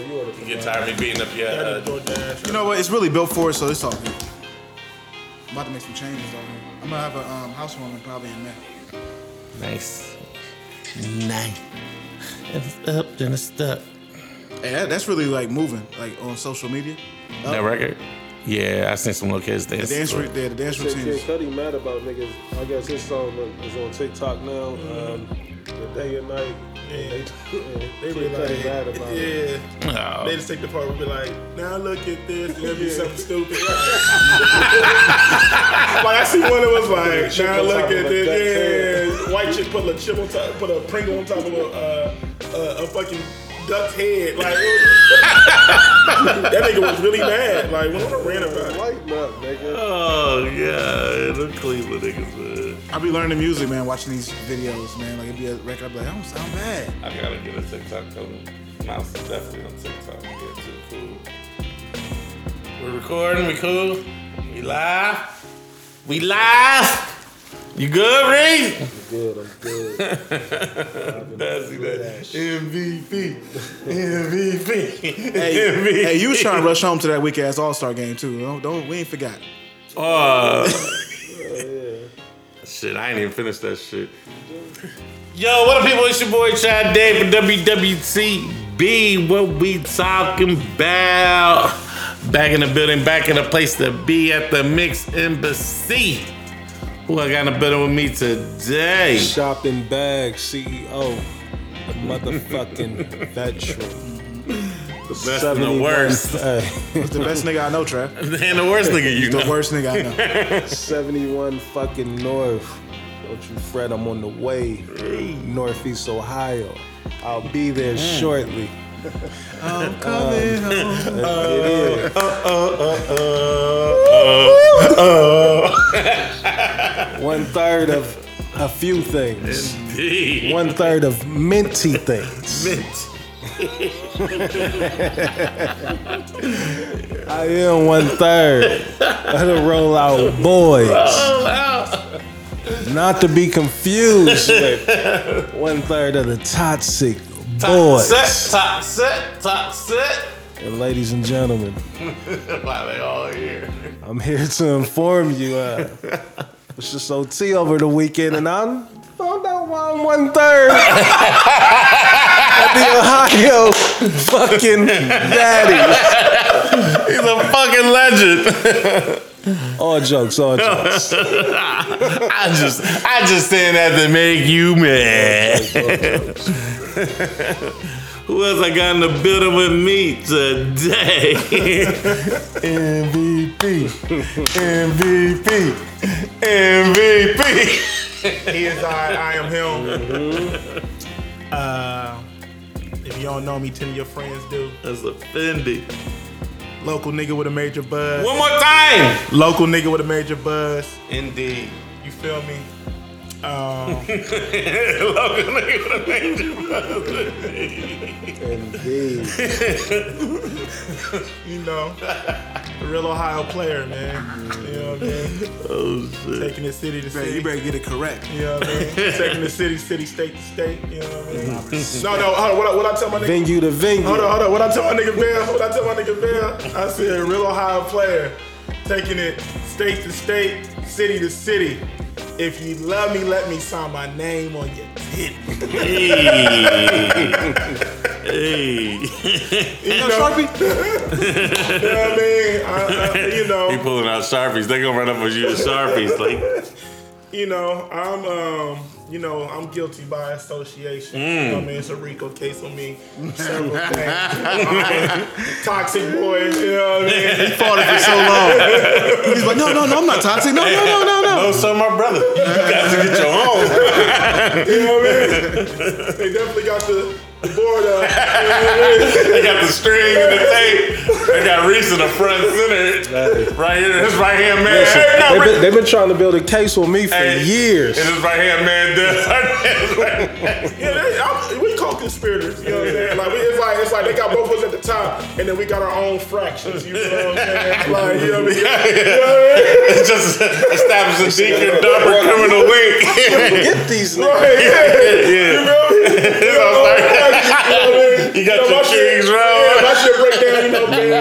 You ordered You get tired of me beating up your. Yeah, Uh, DoorDash. You know what? It's really built for it, so it's all good. I'm about to make some changes though. I'm gonna have a um, housewarming probably in May. nice. Nice. If it's up, then it's stuck. Hey, that, that's really like moving, like on social media. That record? Yeah, I seen some little kids The dance. dance, to re- it. the, the dance Shit, Kid routines. Cudi mad about niggas. I guess his song is on TikTok now. Um, the day and night. Yeah. They, They Kid be Cudi like, mad about it. yeah. Oh. They just take the part and be like, now look at this, and it'll be something stupid. like I see one that was like, Chip now look at this, yeah. White chick put a chip on top, put a Pringle on top of a, uh, uh, a fucking duck's head. Like, that nigga was really mad. Like, when I ran about it. Lighten up, nigga. Oh, yeah. The Cleveland niggas, man. I be learning music, man, watching these videos, man. Like it'd be a record, I'd be like, I don't sound bad. I gotta get a TikTok coming. Mouse is definitely on TikTok. Yeah, too cool. We're recording. We cool. We live. We live. You good, Reed? Good, I'm good. That's that. MVP. MVP. Hey, hey, you was trying to rush home to that weak ass All Star game too. Don't, don't we ain't forgot. Uh, shit, I ain't even finished that shit. Yo, what up, people? It's your boy Chad Day from WWTB. What we talking about? Back in the building, back in the place to be at the Mix Embassy. Who I got in the building with me today? Shopping bag CEO. The motherfucking veteran. The best and the worst. Hey, It's the best nigga I know, Trav. And the worst nigga you The know. worst nigga I know. 71 fucking North. Don't you fret, I'm on the way. Northeast Ohio. I'll be there mm. shortly. I'm coming home. It is. One third of a few things. Indeed. One third of minty things. Mint. I am one third of the rollout boys. Not to be confused with one third of the toxic boys. set, top set, top set. And ladies and gentlemen, Why they all here? I'm here to inform you. Uh, it's just OT over the weekend, and I'm found out why I'm one third of the Ohio fucking daddies. He's a fucking legend. All jokes, all jokes. I just, I just saying that to make you mad. Who else I got in the building with me today? MVP, MVP, MVP. He is I, I am him. Uh, if you don't know me, ten of your friends do. That's offended. Local nigga with a major buzz. One more time. Local nigga with a major buzz. Indeed. You feel me? Um, Local nigga with a major Indeed. you know, a real Ohio player, man. You know what I mean? Oh shit. Taking it city to Man, city. you better get it correct. You know what I mean? Taking the city, city, state to state. You know what I mean? no, no. Hold on. What, I- what I tell my nigga? Venue to venue. Hold on, hold on. What I tell my nigga Bell? What I tell my nigga Bell? I said, real Ohio player, taking it state to state, city to city. If you love me, let me sign my name on your titty. Hey. Hey. You know, Sharpie? you know what I mean? I, I, you He pulling out sharpies. They gonna run up on you with sharpies. Like, you know, I'm, um, you know, I'm guilty by association. Mm. You know what I mean? It's a RICO case on me. Several things. Toxic boy. You know what I mean? He fought it for so long. He's like, no, no, no, I'm not toxic. No, no, no, no, no. no, sir, my brother. You got to get your own. You know what I mean? They definitely got the, the board up. You know what I mean? They got the string and the tape. They got Reese in the front center. Right here, his right hand man. Listen, Hey, no, they've, been, they've been trying to build a case on me for Hey, years. And his right hand man does. Yeah, they, co-conspirators. You know what I'm saying? Like we, it's like it's like they got both of us at the top, and then we got our own fractions. You know what I'm saying? Like you know what I mean? Yeah, just You know what I mean? It's just establishing criminal link. Get these niggas. Right, yeah. yeah. You know what I mean? You, know, what I mean? you got you know, your cheeks round. Yeah, my shit break down. You know, man.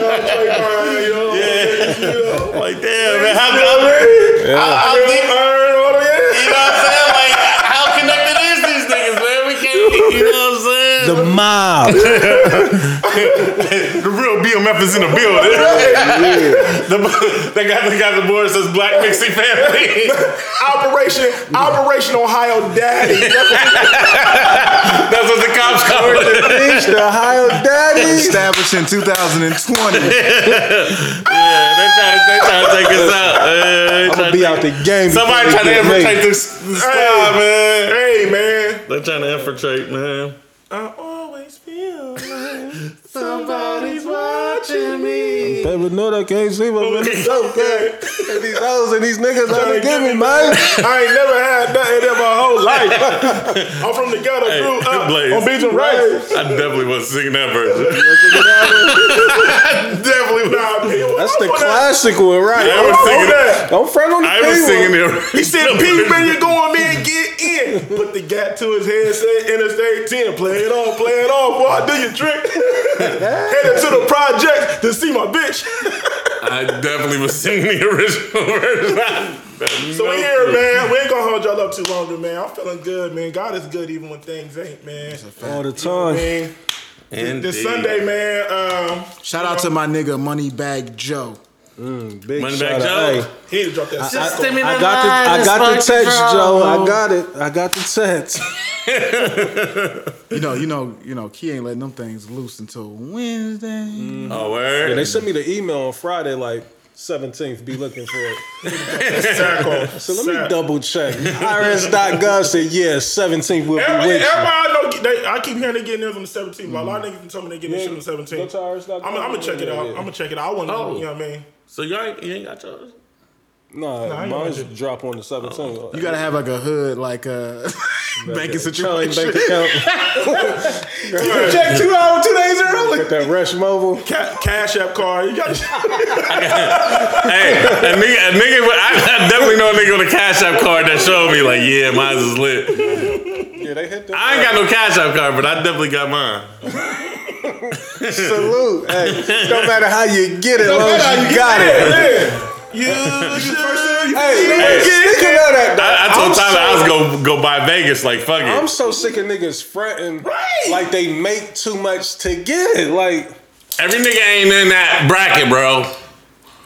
Brown, Trey Brown. You know, yeah. You like damn, man, how, how, how, how, how, how, how, how, how, The mob. The real BMF is in the building. the, they got they got the board that says Black Mixie Family. Operation Operation Ohio Daddy. That's what the cops call it. Bitch, the Ohio Daddy. Established in 2020. Yeah, they trying to they trying to take us out. Uh, I'm gonna be out the game. Somebody trying to they get me. infiltrate this, this squad, man. hey man, They're trying to infiltrate, man. I always feel like somebody's watching me. They would know that can't sleep up in the dope gang. And these hoes and these niggas trying to get me, man. I ain't never had nothing in my whole life. I'm from the ghetto, Hey, grew up Blaze. on Beach and Rice. I definitely was singing that version. definitely was. Nah, That's the on that. classic one, right? I was Don't- singing that. Don't front on the I was singing it. He said, P, man, you're going, man, get in. Put the gap to his head, said Interstate 10. Play it off, play it off, boy. I do your trick. Headed to the project to see my bitch. I definitely was singing the original version. So we here, man. We ain't gonna hold y'all up too longer, man. I'm feeling good, man. God is good even when things ain't, man. All the I time. mean, Indeed. this Sunday, man, um, Shout out to my nigga Moneybag Joe. Mm, big Money Back. Joe. Hey, he need to drop that. I, shit. I got the I got the text, Joe. I got it. I got the text. You know, you know, you know, Key ain't letting them things loose until Wednesday. Mm-hmm. Oh, word. Yeah, they sent me the email on Friday, like 17th. Be looking for it. Sack. So let me Sack. double check. IRS.gov said, yeah, 17th will be Everybody, with everybody I know, they, I keep hearing they getting theirs on the 17th. But a lot of mm-hmm. niggas told me they getting their shit on the 17th. Go to IRS.gov. I'm, I'm gonna check it out. I'm gonna check it out. I want to know, Oh. you know what I mean? So you ain't, you ain't got yours? No, Nah, I ain't mine's gonna drop on the 17th. You gotta have like a hood, like uh, banking Chilling situation. bank account. Check two hours, two days early. Get that Rush Mobile. Ca- Cash App card. You got Hey, a nigga, a nigga, I definitely know a nigga with a Cash App card that showed me, like, yeah, mine's is lit. Yeah, they hit that. I ain't got no Cash App card, but I definitely got mine. Salute. Hey, don't matter how you get it, as long as you got it. you. you Hey, speaking of that, though, I, I told I'm Tyler so- I was go go buy Vegas, like, fuck it. I'm so sick of niggas fretting Right. like they make too much to get it. Like Every nigga ain't in that bracket, bro.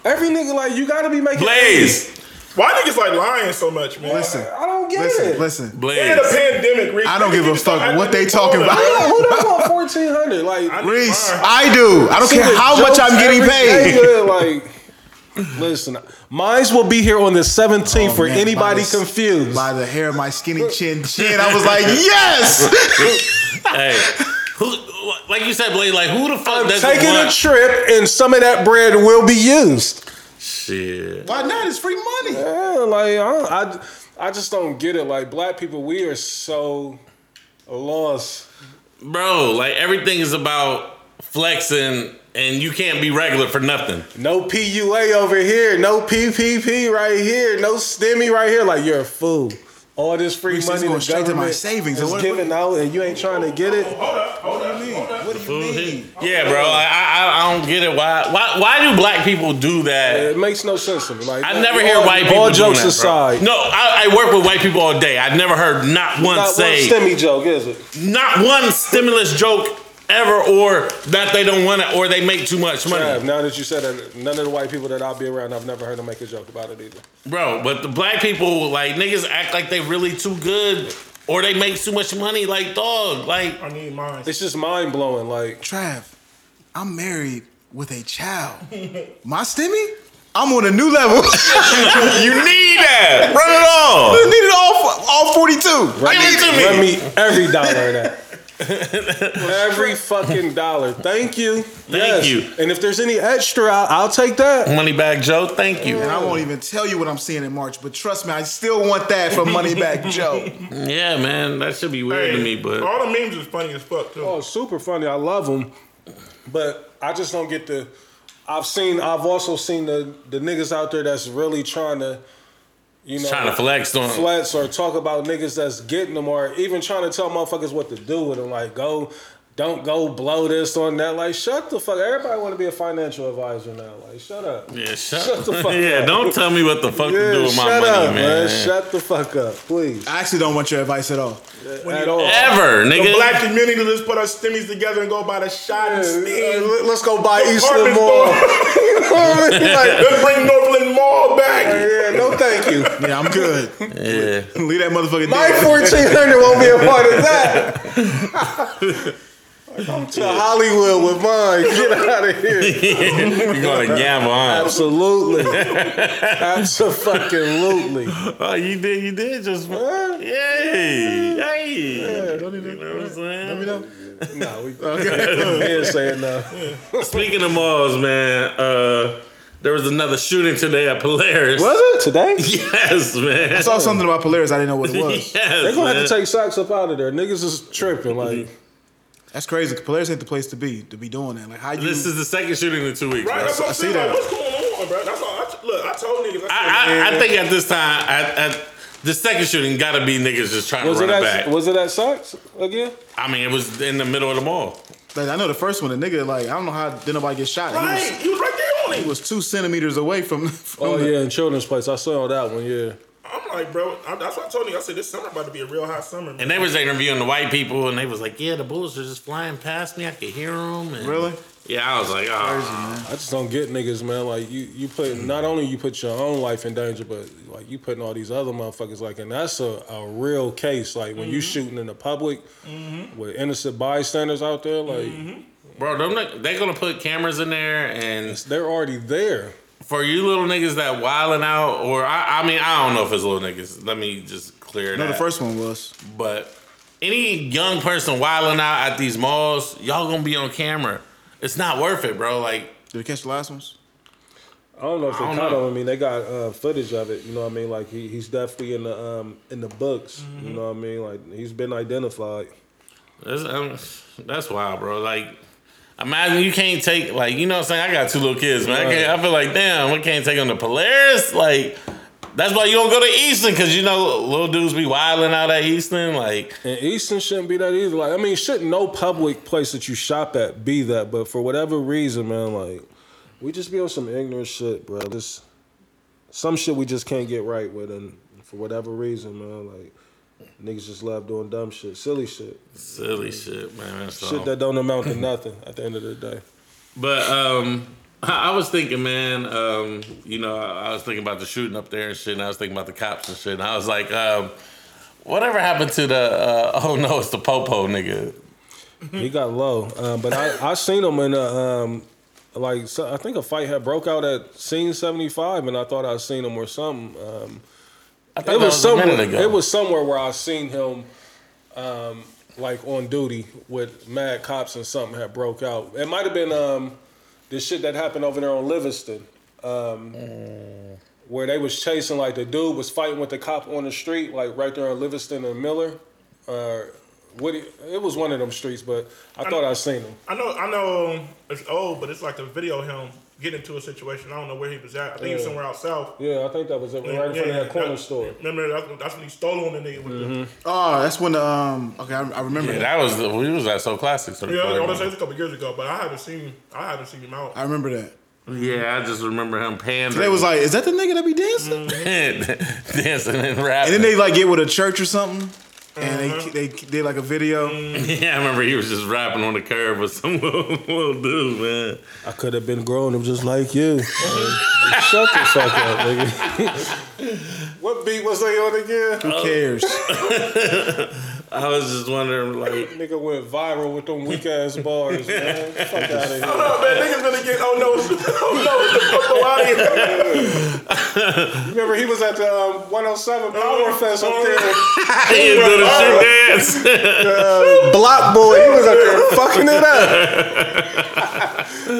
every nigga, like you gotta be making. Blaze. Why niggas like lying so much, man? Listen, I don't get listen, it. listen. In the Blaze. pandemic, Reese, I don't give a need to stop fuck what they talking about. Who who don't want fourteen hundred? Like I Reese, mine. I do. I don't see care how much I'm getting paid. day, Like, listen, mines will be here on the 17th Oh, for man, anybody by the- confused. By the hair of my skinny chin chin, I was like, yes. Hey, who? Like you said, Blaze. Like who the fuck I'm doesn't taking want? a trip, and some of that bread will be used. Shit. Why not? It's free money. Yeah, like I, I, I just don't get it. Like black people, we are so lost. Bro, like everything is about flexing, and you can't be regular for nothing. No PUA over here, no PPP right here, no stimmy right here. Like you're a fool. All this free Reese, money it's going the straight to my savings. is And what- giving out, and you ain't trying to get it. Hold up, hold up, hold up. What Fool, you mean? Yeah, bro. Like, I, I I don't get it. Why why why do black people do that? It makes no sense to me. Like I never all, hear white people All doing jokes that, bro. aside, No, I, I work with white people all day. I've never heard not one not say one stimmy joke, is it? not one stimulus joke ever, or that they don't want it, or they make too much money, Trav, now that you said that, none of the white people that I'll be around, I've never heard them make a joke about it either. bro. But the black people, like niggas, act like they really too good, or they make too much money. Like dog, like I need mine. It's just mind blowing. Like Trav, I'm married with a child. My stimmy? I'm on a new level. you need that. Run it all. I need it all, all 42. Give it to me. run me every dollar of that. Every fucking dollar. Thank you. Thank you. And if there's any extra, I'll, I'll take that. Money back Joe, thank you. And I won't even tell you what I'm seeing in March, but trust me, I still want that from Moneyback Joe. Yeah, man, that should be weird to me, but all the memes is funny as fuck too. Oh, super funny. I love them, but I just don't get the. I've seen. I've also seen the the niggas out there that's really trying to, you know, trying to flex on. flex or talk about niggas that's getting them or even trying to tell motherfuckers what to do with them. Like, go don't go blow this on that. Like, shut the fuck. Everybody want to be a financial advisor now. Like, shut up. Yeah, shut, Shut the fuck yeah, up. don't tell me what the fuck to do with my money, up, man. Shut the fuck up, please. I actually don't want your advice at all. When At all. Ever, nigga. The nigga. black community, let's put our stimmies together and go buy the shot and Yeah, steam. uh, let's go buy Eastland Department Mall. store. you know what I mean? Like, Let's bring Northland Mall back. yeah, no thank you. Yeah, I'm good. Yeah. Leave that motherfucker My dead. fourteen hundred won't be a part of that. Like, I'm to Hollywood with mine. Get out of here. You're going to gamble, huh? Absolutely. Absolutely. Oh, you did, you did just. Huh? Yay! Hey! Don't even You know what I'm saying? Let me know. No, we, we didn't say it now. Speaking of malls, man, uh, there was another shooting today at Polaris. Was it today? Yes, man. I saw something about Polaris. I didn't know what it was. yes, They're gonna man. have to take Saks up out of there. Niggas is tripping. Like, That's crazy. 'cause Polaris ain't the place to be to be doing that. Like how you? This is the second shooting in two weeks. Right, bro. that's what I I'm see saying. Like, that. what's going on, bro? That's all. I, look, I told niggas. I, said, I, I, I think at this time, at, at the second shooting, gotta be niggas just trying was to it run it at back. was it at Saks again? I mean, it was in the middle of the mall. like, I know the first one. The nigga like I don't know how did nobody get shot. He right, was, he was right there on he it. was two centimeters away from. from Oh the, yeah, in children's place. I saw that one. Yeah. I'm like, bro. I, that's what I told you. I said this summer about to be a real hot summer. Man. And they was interviewing the white people, and they was like, "Yeah, the bullets are just flying past me. I could hear them." And Really? Yeah, I was like, "Oh, I just don't get niggas, man. Like you, you put not only you put your own life in danger, but like you putting all these other motherfuckers like, and that's a, a real case. Like when you mm-hmm. shooting in the public mm-hmm. with innocent bystanders out there, like mm-hmm. Bro, them, ni- they gonna put cameras in there, and they're already there. for you little niggas that wilding out, or I, I mean, I don't know if it's little niggas. Let me just clear No, that. the first one was. but any young person wilding out at these malls, y'all gonna be on camera. It's not worth it, bro. Like, Did we catch the last ones? I don't know if they I don't caught know. him. I mean, they got uh, footage of it. You know what I mean? Like he, he's definitely in the um, in the books. You know what I mean? Like he's been identified. that's, um, that's wild, bro. Like, imagine you can't take like, you know what I'm saying? I got two little kids, man. I, can't, I feel like, damn, we can't take them to Polaris. Like, that's why you don't go to Easton because you know little dudes be wilding out at Easton. Like, And Easton shouldn't be that either. Like, I mean, shouldn't no public place that you shop at be that? But for whatever reason, man, like, we just be on some ignorant shit, bro. This some shit we just can't get right with, and for whatever reason, man, like, niggas just love doing dumb shit, silly shit, silly shit, man. That's all. shit that don't amount to nothing at the end of the day. But um, I was thinking, man. Um, you know, I was thinking about the shooting up there and shit. And I was thinking about the cops and shit. And I was like, um, whatever happened to the? Uh, oh no, it's the popo nigga. He got low, um, but I I seen him in a um, like so, I think a fight had broke out at scene seventy five, and I thought I seen him or something. Um, I thought it was, was, somewhere. It was somewhere where I seen him, um, like on duty with mad cops and something had broke out. It might have been um, the shit that happened over there on Livingston, um, where they was chasing like the dude was fighting with the cop on the street, like right there on Livingston and Miller. Uh, what it, it was one of them streets, but I thought I seen him. I know, I know, um, it's old, but it's like the video of him getting into a situation. I don't know where he was at. I think he was somewhere out south. Yeah, I think that was it, right in front of that corner store. Remember, that's, that's when he stole on the nigga. With the, Oh, that's when the um. Okay, I, I remember. yeah, that. that was the, we was at So Classic. So yeah, I want to say it's a couple years ago, but I haven't seen, I haven't seen him out. I remember that. yeah, I just remember him pandering. They was like, "Is that the nigga that be dancing?" dancing and rapping. And then they like get with a church or something, and they uh-huh. they did like a video. Mm. yeah, I remember he was just rapping on the curb with some little, little dude, man. I could have been grown up just like you. Shut the fuck up, nigga. what beat was they on again? Who uh, cares? I was just wondering, like, Nigga went viral with them weak ass bars, man. Fuck out of here. Oh man, niggas gonna get oh no, oh no, the out here. Remember he was at the um, 107 Power Fest up there. he was doing a shit dance. Uh, Block boy, he was up there fucking it up.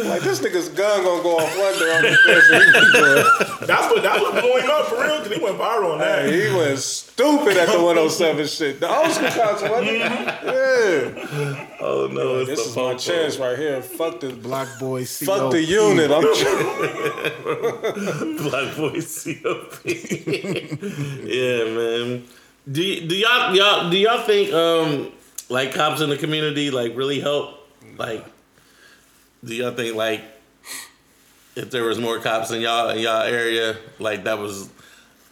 like this nigga's gun gonna go off one day on the fence. and he was doing- That's what that's what blew him up for real, cause he went viral on that. Hey, he went stupid at the 107 shit. The old school concert, wasn't it? Yeah. Oh no, it's This the is my popo. chance right here. Fuck the Black boy. CO. fuck the unit. I'm Black boy COP. yeah, man. Do, do y'all y'all do y'all think um like cops in the community like really help? Like, do y'all think like if there was more cops in y'all in y'all area, like that was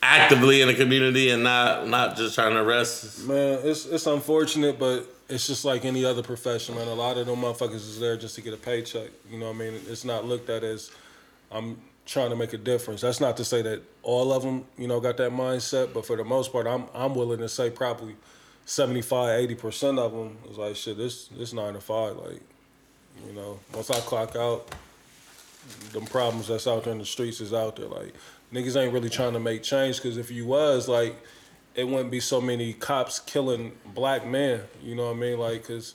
actively in the community and not not just trying to arrest? Man, it's it's unfortunate, but it's just like any other profession, man. A lot of them motherfuckers is there just to get a paycheck. You know what I mean? It's not looked at as I'm trying to make a difference. That's not to say that all of them, you know, got that mindset, but for the most part, I'm I'm willing to say probably 75, 80 percent of them is like shit. This this nine to five, like, you know, once I clock out, them problems that's out there in the streets is out there. Like niggas ain't really trying to make change because if you was like, it wouldn't be so many cops killing black men. You know what I mean? Like, cause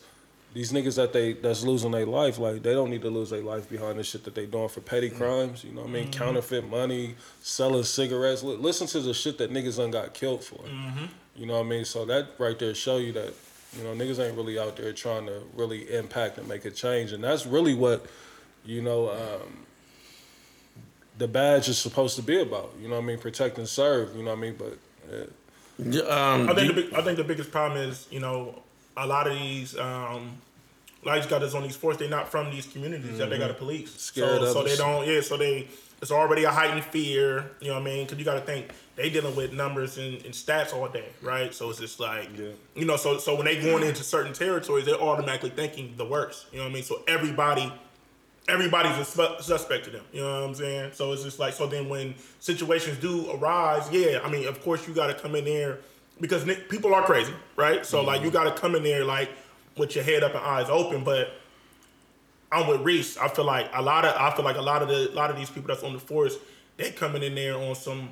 these niggas that they that's losing their life, like they don't need to lose their life behind the shit that they doing for petty mm. crimes. You know what I mean? Mm-hmm. Counterfeit money, selling cigarettes. Li- Listen to the shit that niggas done got killed for. Mm-hmm. You know what I mean? So that right there show you that you know niggas ain't really out there trying to really impact and make a change, and that's really what you know. Um, the badge is supposed to be about. You know what I mean? Protect and serve. You know what I mean? But Yeah, Um, I think do- the big, I think the biggest problem is you know a lot of these um, lights got us on these force. They're not from these communities that they got to police. Scared so, of so they don't. Yeah. So they it's already a heightened fear. You know what I mean? Because you got to think they dealing with numbers and, and stats all day, right? So it's just like Yeah. you know. So so when they going into certain territories, they're automatically thinking the worst. You know what I mean? So everybody everybody's a spe- suspect to them. You know what I'm saying? So it's just like so. Then when situations do arise, yeah, I mean, of course you got to come in there because people are crazy, right? So like you mm-hmm. got to come in there like with your head up and eyes open. But I'm with Reese. I feel like a lot of I feel like a lot of the a lot of these people that's on the force, they coming in there on some.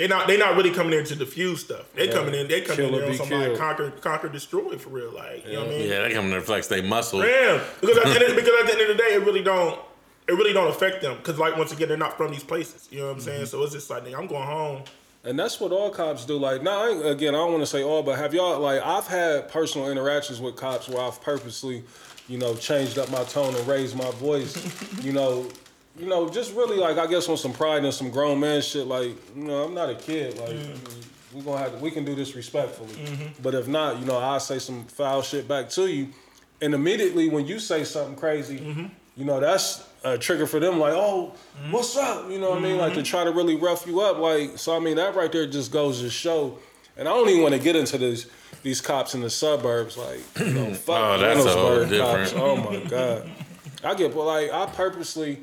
They not they not really coming in to diffuse stuff. They Yeah. coming in they coming in Kill or there on be some like killed. conquer conquer destroy for real. Like you know what I mean? yeah, they come to flex their muscle. Yeah, because at, the end because at the end of the day, it really don't it really don't affect them because like once again they're not from these places. You know what I'm saying? Mm-hmm. So it's just like nigga, I'm going home. and that's what all cops do. Like now, I ain't- again, I don't want to say all, but have y'all like I've had personal interactions with cops where I've purposely, you know, changed up my tone and raised my voice. you know, you know, just really like I guess on some pride and some grown man shit. Like you know, I'm not a kid. Like. Mm-hmm. We gonna have to, we can do this respectfully, mm-hmm. but if not, you know, I say some foul shit back to you, and immediately when you say something crazy, mm-hmm. you know, that's a trigger for them. Like, oh, what's up? You know what I mean? Like to try to really rough you up. Like, so I mean, that right there just goes to show. And I don't even want to get into this these cops in the suburbs. Like, you know, fuck Oh, that's a whole Reynoldsburg cops. Oh my god, I get but like I purposely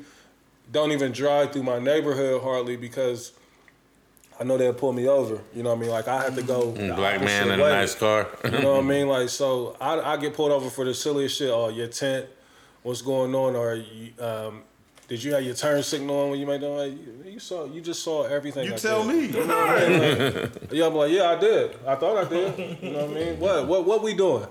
don't even drive through my neighborhood hardly because. I know they'll pull me over. You know what I mean? Like I have to go. Mm, Black man in a nice car. You know what I mean? Like, so I, I get pulled over for the silliest shit. Oh, your tent, what's going on? Or um, did you have your turn signal on when you made that? Like, you, you saw, you just saw everything. You I tell did. me. Yeah, I'm like, yeah, I did. I thought I did. You know what I mean? What, what, what we doing?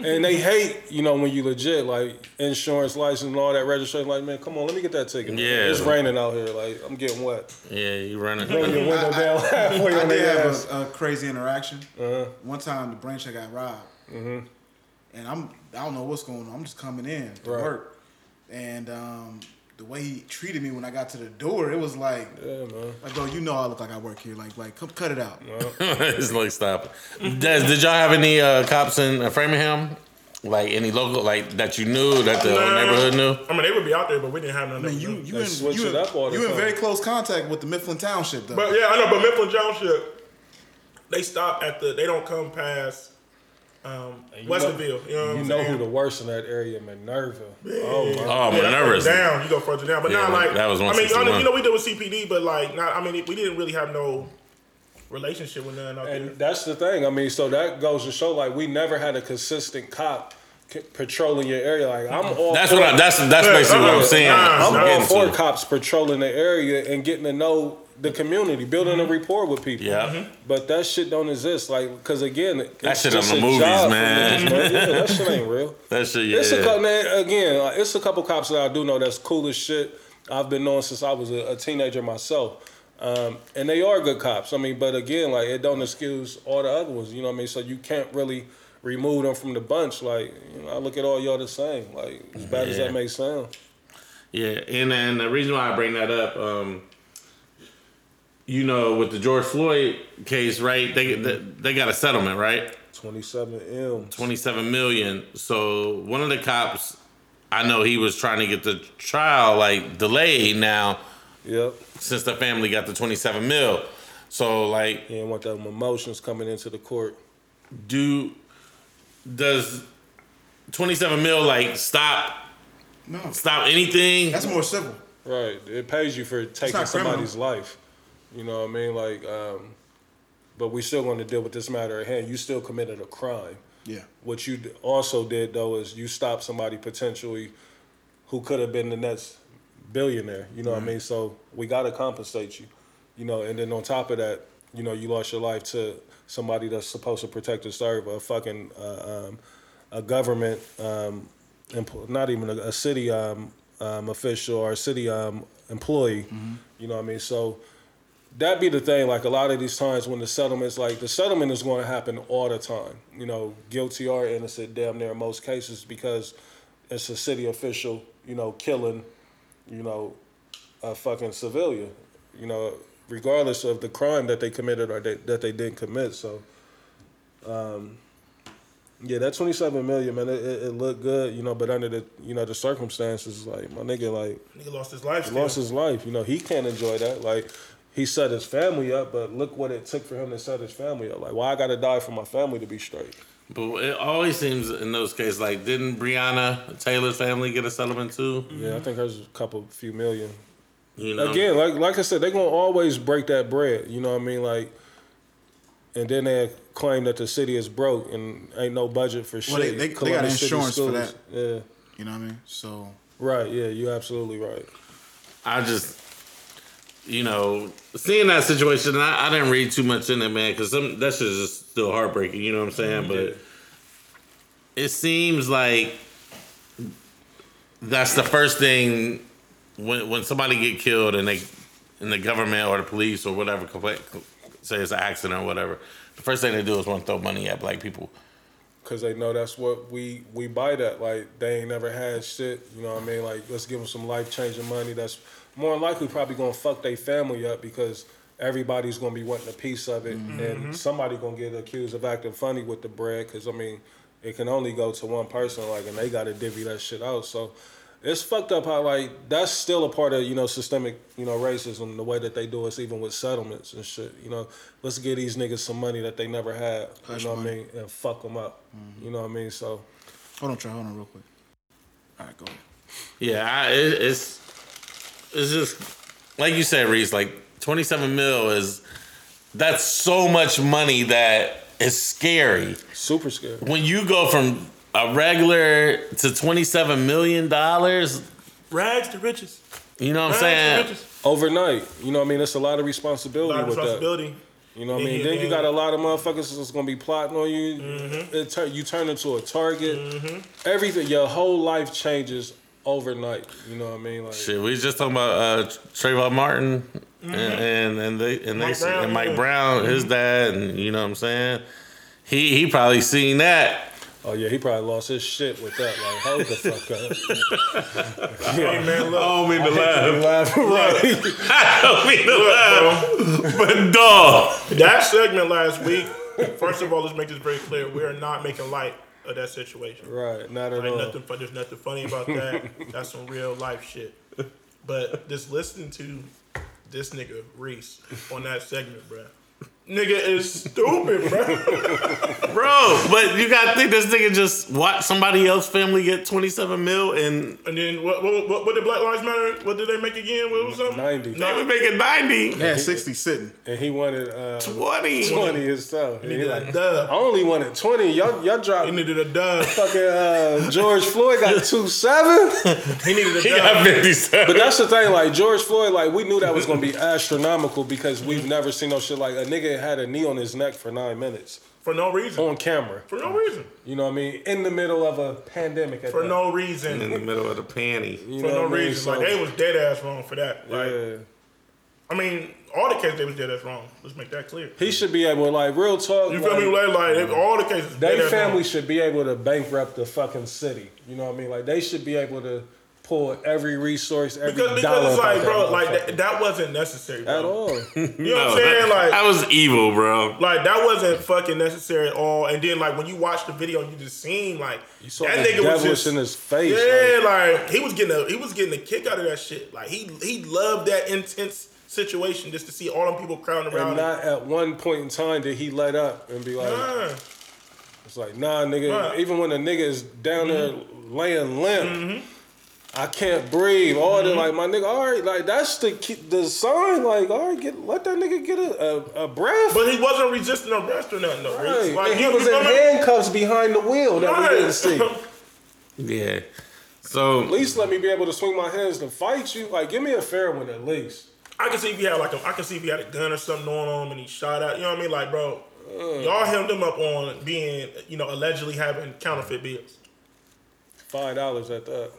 And they hate, you know, when you legit like insurance license and all that registration. Like, man, come on, let me get that ticket. man. Yeah. it's raining out here. Like, I'm getting wet. yeah, you running. Roll your window down halfway I on did have ass. a, a crazy interaction. Uh-huh. One time, the branch I got robbed, and I'm I don't know what's going on. I'm just coming in to Right. work, and um, the way he treated me when I got to the door, it was like, Yeah, man. like, bro, you know I look like I work here. Like, like, come cut it out. it's like stop. Des, did y'all have any uh, cops in uh, Framingham? Like any local, like that you knew that the Nah. neighborhood knew? I mean, they would be out there, but we didn't have none. I of mean, you you in, you, it in, up all you in very close contact with the Mifflin Township though. But yeah, I know. But Mifflin Township, they stop at the. They don't come past um, you know- Westerville. you know what You know who the worst in that area, Minerva. Oh my. Oh, Yeah, Minerva's. down. You go further down, but Yeah, not like that was I mean, you know, we did with CPD, but like, not. I mean, we didn't really have no relationship with none out there. And that's the thing. I mean, so that goes to show like we never had a consistent cop patrolling your area. Like I'm all That's for, what I, that's that's basically what I'm saying. Nah, I'm I'm all getting for cops patrolling the area and getting to know the community, building a rapport with people. Yeah. But that shit don't exist. Like, cause again, it's shit on the a movies, man. niggas, man. Yeah, that shit ain't real. That shit, yeah. It's a couple again. like, It's a couple cops that I do know that's cool as shit. I've been knowing since I was a, a teenager myself, um, and they are good cops. I mean, but again, like it don't excuse all the other ones. You know what I mean? So you can't really remove them from the bunch. Like you know, I look at all y'all the same. Like as bad as that may sound. Yeah, and and the reason why I bring that up, um, you know, with the George Floyd case, right? They mm-hmm. they, they got a settlement, right? 27 M. 27 million. So one of the cops, I know he was trying to get the trial like delayed now Yep. since the family got the 27 mil. So like, He didn't want them emotions coming into the court. do does 27 mil like stop No, stop anything? that's more civil. Right. It pays you for taking not criminal. somebody's life. You know what I mean? Like, um, but we still want to deal with this matter at hand. You still committed a crime. Yeah. What you also did though is you stopped somebody potentially who could have been the next billionaire. You know what I mean? So we got to compensate you. You know, and then on top of that, you know, you lost your life to somebody that's supposed to protect and serve a fucking uh, um, a government, um, empl- not even a, a city um, um, official or a city um, employee. You know what I mean? So that be the thing. Like a lot of these times when the settlements, like the settlement is going to happen all the time. You know, guilty or innocent, damn near in most cases because it's a city official. You know, killing, you know, a fucking civilian. You know, regardless of the crime that they committed or they, that they didn't commit. So, um, yeah, that twenty seven million, man, it, it, it looked good. You know, but under the you know the circumstances, like my nigga, like Nigga lost his life. he lost his life. You know, he can't enjoy that. Like, he set his family up, but look what it took for him to set his family up. Like, why I gotta die for my family to be straight? But it always seems in those cases like didn't Breonna Taylor's family get a settlement too? Yeah, I think there's a couple, few million. You know, Again, like like I said, they're gonna always break that bread. You know what I mean? Like, and then they claim that the city is broke and ain't no budget for shit. Well, they- they- they got Columbus City insurance for schools. that. Yeah, You know what I mean? So right. Yeah, you're absolutely right. I just, you know, seeing that situation, I, I didn't read too much in it, man, because that shit is just still heartbreaking. You know what I'm saying? Mm-hmm. But it seems like that's the first thing when when somebody get killed and they and the government or the police or whatever compla- say it's an accident or whatever. The first thing they do is want to throw money at black people. Cause they know that's what we we buy that. Like they ain't never had shit. You know what I mean? Like let's give them some life changing money. That's more than likely probably gonna fuck their family up because everybody's gonna be wanting a piece of it, mm-hmm. and mm-hmm. somebody gonna get accused of acting funny with the bread. Cause I mean, it can only go to one person. Like, and they gotta divvy that shit out. So. It's fucked up how like that's still a part of you know systemic you know racism the way that they do it even with settlements and shit you know let's give these niggas some money that they never had Hush you know what I mean and fuck them up mm-hmm. you know what I mean so hold on, try hold on real quick. All right, go ahead. Yeah, I, it, it's it's just like you said, Reese. Like twenty seven mil is that's so much money that is scary. super scary When you go from a regular to twenty seven million dollars, Rags to riches. you know what I'm saying? to riches. overnight. You know what I mean? It's a lot of A responsibility lot of with responsibility. that. You know what I mean? Yeah, then you got a lot of motherfuckers that's gonna be plotting on you. Mm-hmm. It tur- you turn into a target. Everything, your whole life changes overnight. You know what I mean? Like, Shit, we just talking about uh, Trayvon Martin and and and they and they Mike Brown, and Mike yeah. Brown, his dad, and you know what I'm saying. He he probably seen that. oh yeah, he probably lost his shit with that. Like, hold the fuck up. Hey man, look. don't mean to laugh. Laughing right. I don't mean to laugh. But dog. That segment last week. First of all, let's make this very clear: we are not making light of that situation. right. Not at Ain't all. nothing. There's nothing funny about that. That's some real life shit. But just listening to this nigga Reese on that segment, bruh. Nigga is stupid, bro. Bro, but you gotta think this nigga just watched somebody else family get 27 mil and And then what? What, what, what did Black Lives Matter? What did they make again? What was something? 90. they was making 90, They had 60 sitting. And he wanted uh, 20. 20 himself. And He he like, a dub. I only wanted 20. Y'all, y'all dropped He needed a dub. fucking uh, George Floyd got two seven. He needed a He dub. got 57. But that's the thing, like George Floyd, like we knew that was gonna be astronomical because we've never seen no shit like a nigga had a knee on his neck for nine minutes For no reason. on camera. For no reason. You know what I mean? In the middle of a pandemic. At For that. no reason. in the middle of the panty. You For no what mean? reason. So, Like they was dead ass wrong for that. Like yeah. I mean, all the cases they was dead ass wrong. Let's make that clear. He should be able, like, real talk. You feel like, me? Like, like they- all the cases. They family wrong. should be able to bankrupt the fucking city. You know what I mean? Like they should be able to pull every resource, every Because, dollar because it's like, out bro, that like motherfucker. that, that wasn't necessary. Bro. at all. You know what I'm saying? Like, that was evil, bro. like that wasn't fucking necessary at all. And then like when you watch the video, you just seen like You saw that the nigga was just in his face. yeah, like, like, he was getting a he was getting a kick out of that shit. Like he he loved that intense situation just to see all them people crowding around. and him. not at one point in time did he let up and be like, Nah. it's like, nah, nigga. Right. Even when the nigga is down there Mm-hmm. laying limp, I can't breathe. All Mm-hmm. that, like my nigga. All right, like that's the key- the sign. Like, all right, get let that nigga get a a, a breath. But he wasn't resisting a arrest or nothing though. Right. Like, and he you- was in handcuffs behind the wheel that we didn't see. Yeah. So at least let me be able to swing my hands to fight you. Like, give me a fair one at least. I can see if he had like a, I can see if he had a gun or something on him and he shot out. You know what I mean? Like, bro, y'all hemmed him up on being, you know, allegedly having counterfeit bills. Five dollars at that.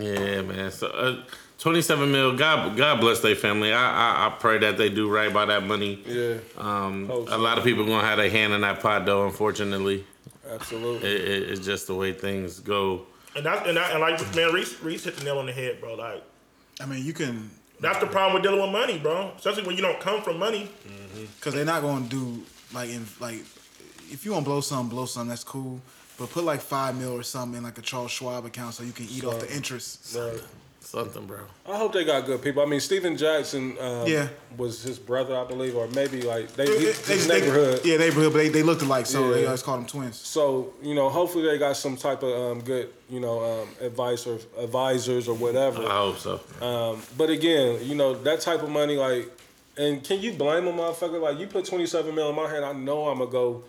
Yeah, man. So uh, twenty-seven mil. God, God bless their family. I, I, I pray that they do right by that money. Yeah, Um, Hope a so. lot of people gonna have their hand in that pot, though. Unfortunately, absolutely. it, it, it's just the way things go. And that's and, that, and like man, Reese Reese hit the nail on the head, bro. Like I mean, you can that's the problem with dealing with money, bro. Especially when you don't come from money. because they're not going to do like in like if you want to blow something, blow something. That's cool. But put like five mil or something in like a Charles Schwab account so you can eat off the interest. Right. Something, bro. I hope they got good people. I mean, Stephen Jackson um, Yeah. was his brother, I believe, or maybe like they, They- he- they- his they- neighborhood. yeah, neighborhood, but they, they looked alike, so they Yeah. always called them twins. So you know, hopefully they got some type of um, good, you know, um, advice or advisors or whatever. I hope so. Um, but again, you know, that type of money, like, and can you blame a motherfucker? Like, you put twenty seven mil in my hand, I know I'm gonna go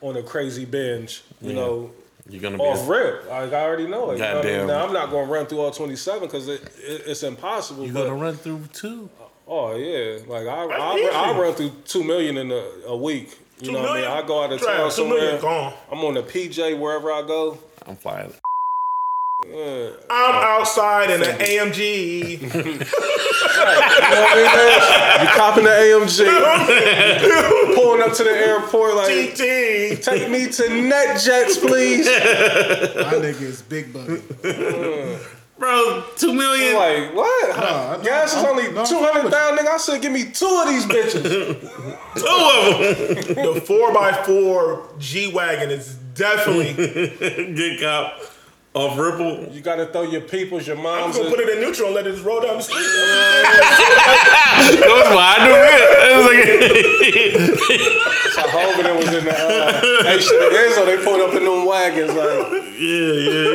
on a crazy binge. You Yeah. know, You're gonna be. off rip. Like I already know it. You know I mean? Goddamn. Now I'm not gonna run through all twenty seven because it, it, it's impossible. You're but, gonna run through two. Uh, oh yeah, like I That's I. I run through two million in a, a week. You Two know what I mean? I go out of Trav, town two million somewhere. gone. I'm on the PJ wherever I go. I'm flying. Yeah. I'm outside in an AMG. You know what I mean, man? You copping the AMG, pulling up to the airport like, GT. take me to NetJets, please. My nigga is big buddy. Bro, two million. like what? I- Gas is only no, two hundred thousand. Nigga, I said give me two of these bitches. two of them. The four x four G wagon is definitely. good cop off Ripple. You gotta throw your peoples, your I'm moms. gonna in- put it in neutral and let it just roll down the street. That's why I do it. It's So Hogan was in the uh, they, Izzo, they pulled up in them wagons like like, yeah, yeah.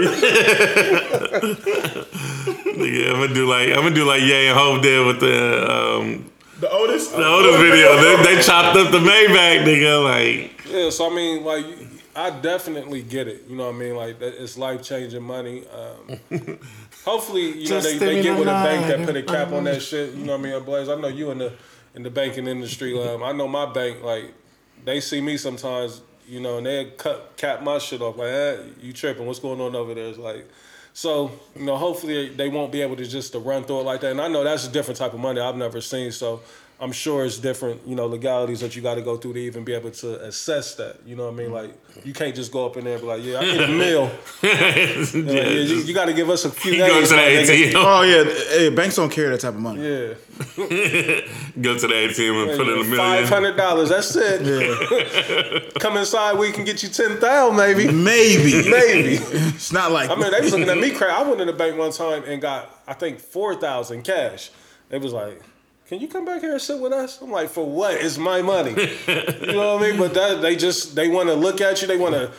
yeah, I'm gonna do like I'm gonna do like Ye and Hov did with the um The Otis. the Otis video. They, they chopped up the Maybach, nigga. Like, yeah. So I mean, like I definitely get it. You know what I mean? Like it's life changing money. Um, hopefully, you know they, they get with a bank that put a cap on that shit. You know what I mean, Blaze? I know you in the in the banking industry. Um, I know my bank like they see me sometimes. You know, and they cut cap my shit off. Like, eh, you tripping? What's going on over there? It's like. So you know, hopefully they won't be able to just to run through it like that. And I know that's a different type of money I've never seen. So I'm sure it's different, you know, legalities that you got to go through to even be able to assess that. You know what I mean? Like you can't just go up in there and be like, yeah, I need a meal. Like, yeah, you, you got to give us a few you go to the. ATM, Oh yeah, hey, banks don't carry that type of money. Yeah, go to the ATM and put in a million. five hundred dollars. That's it. Come inside, we can get you ten thousand, maybe. Maybe, Maybe. it's not like I mean, they was looking at me crazy. I went in the bank one time and got, I think, four thousand cash. It was like, "Can you come back here and sit with us?" I'm like, "For what? It's my money." you know what I mean? But that they just they want to look at you. They want to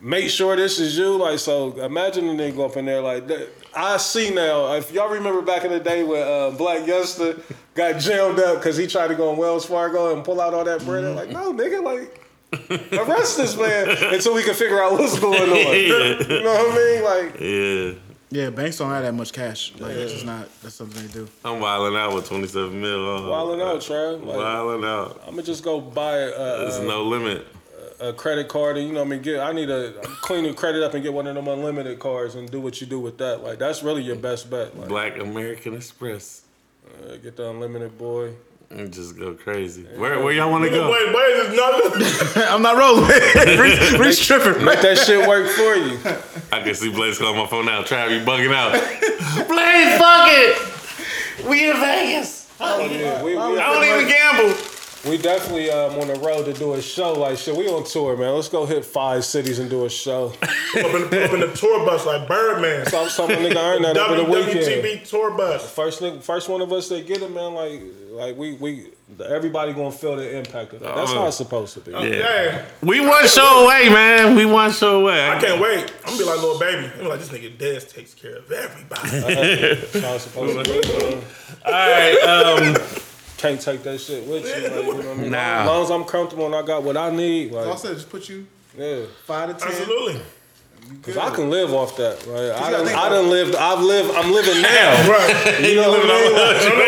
make sure this is you. Like, so imagine they go up in there like that. I see now. If y'all remember back in the day when uh, Blac Youngsta got jammed up because he tried to go on Wells Fargo and pull out all that bread, they're like, no, nigga, like. Arrest this man until we can figure out what's going on. You know what I mean? Like, Yeah, yeah, banks don't have that much cash. Like that's just not that's something they do. I'm wilding out with 27 mil. Uh, wilding out, Trav. Like, Wilding out. I'm gonna just go buy a, There's a, no limit. a credit card, and you know, what I mean, get. I need to clean the credit up and get one of them unlimited cards and do what you do with that. Like, that's really your best bet. Like, Black American Express. uh, get the unlimited boy. And just go crazy. Where where y'all want to go? wait, is this nothing? I'm not rolling. Reese, Reese tripping. Make that shit work for you. I can see Blaze calling my phone now. Trav, you bugging out. Blaze, fuck it. We in Vegas. Yeah, we, we, I don't even gamble. We definitely um, on the road to do a show. Like shit, we on tour, man. Let's go hit five cities and do a show. up, in the, up in the tour bus like Birdman. Some some nigga earned that over the weekend. WTB tour bus. First nigga, first one of us that get it, man. Like like we we everybody gonna feel the impact of that. That's how it's supposed to be. Yeah. Yeah. We one show away, man. We one show away. I can't wait. I'm gonna be like little baby. I'm like, this nigga Dez takes care of everybody. That's how it's supposed to be. man. All right. Um, Can't take that shit with you. Like, you know what I mean? Nah. As long as I'm comfortable and I got what I need, I said just put you yeah. five to ten. Absolutely. Cause I can live off that, right? I gotta done, I about done lived. I've lived. I'm living now. Right. You know what I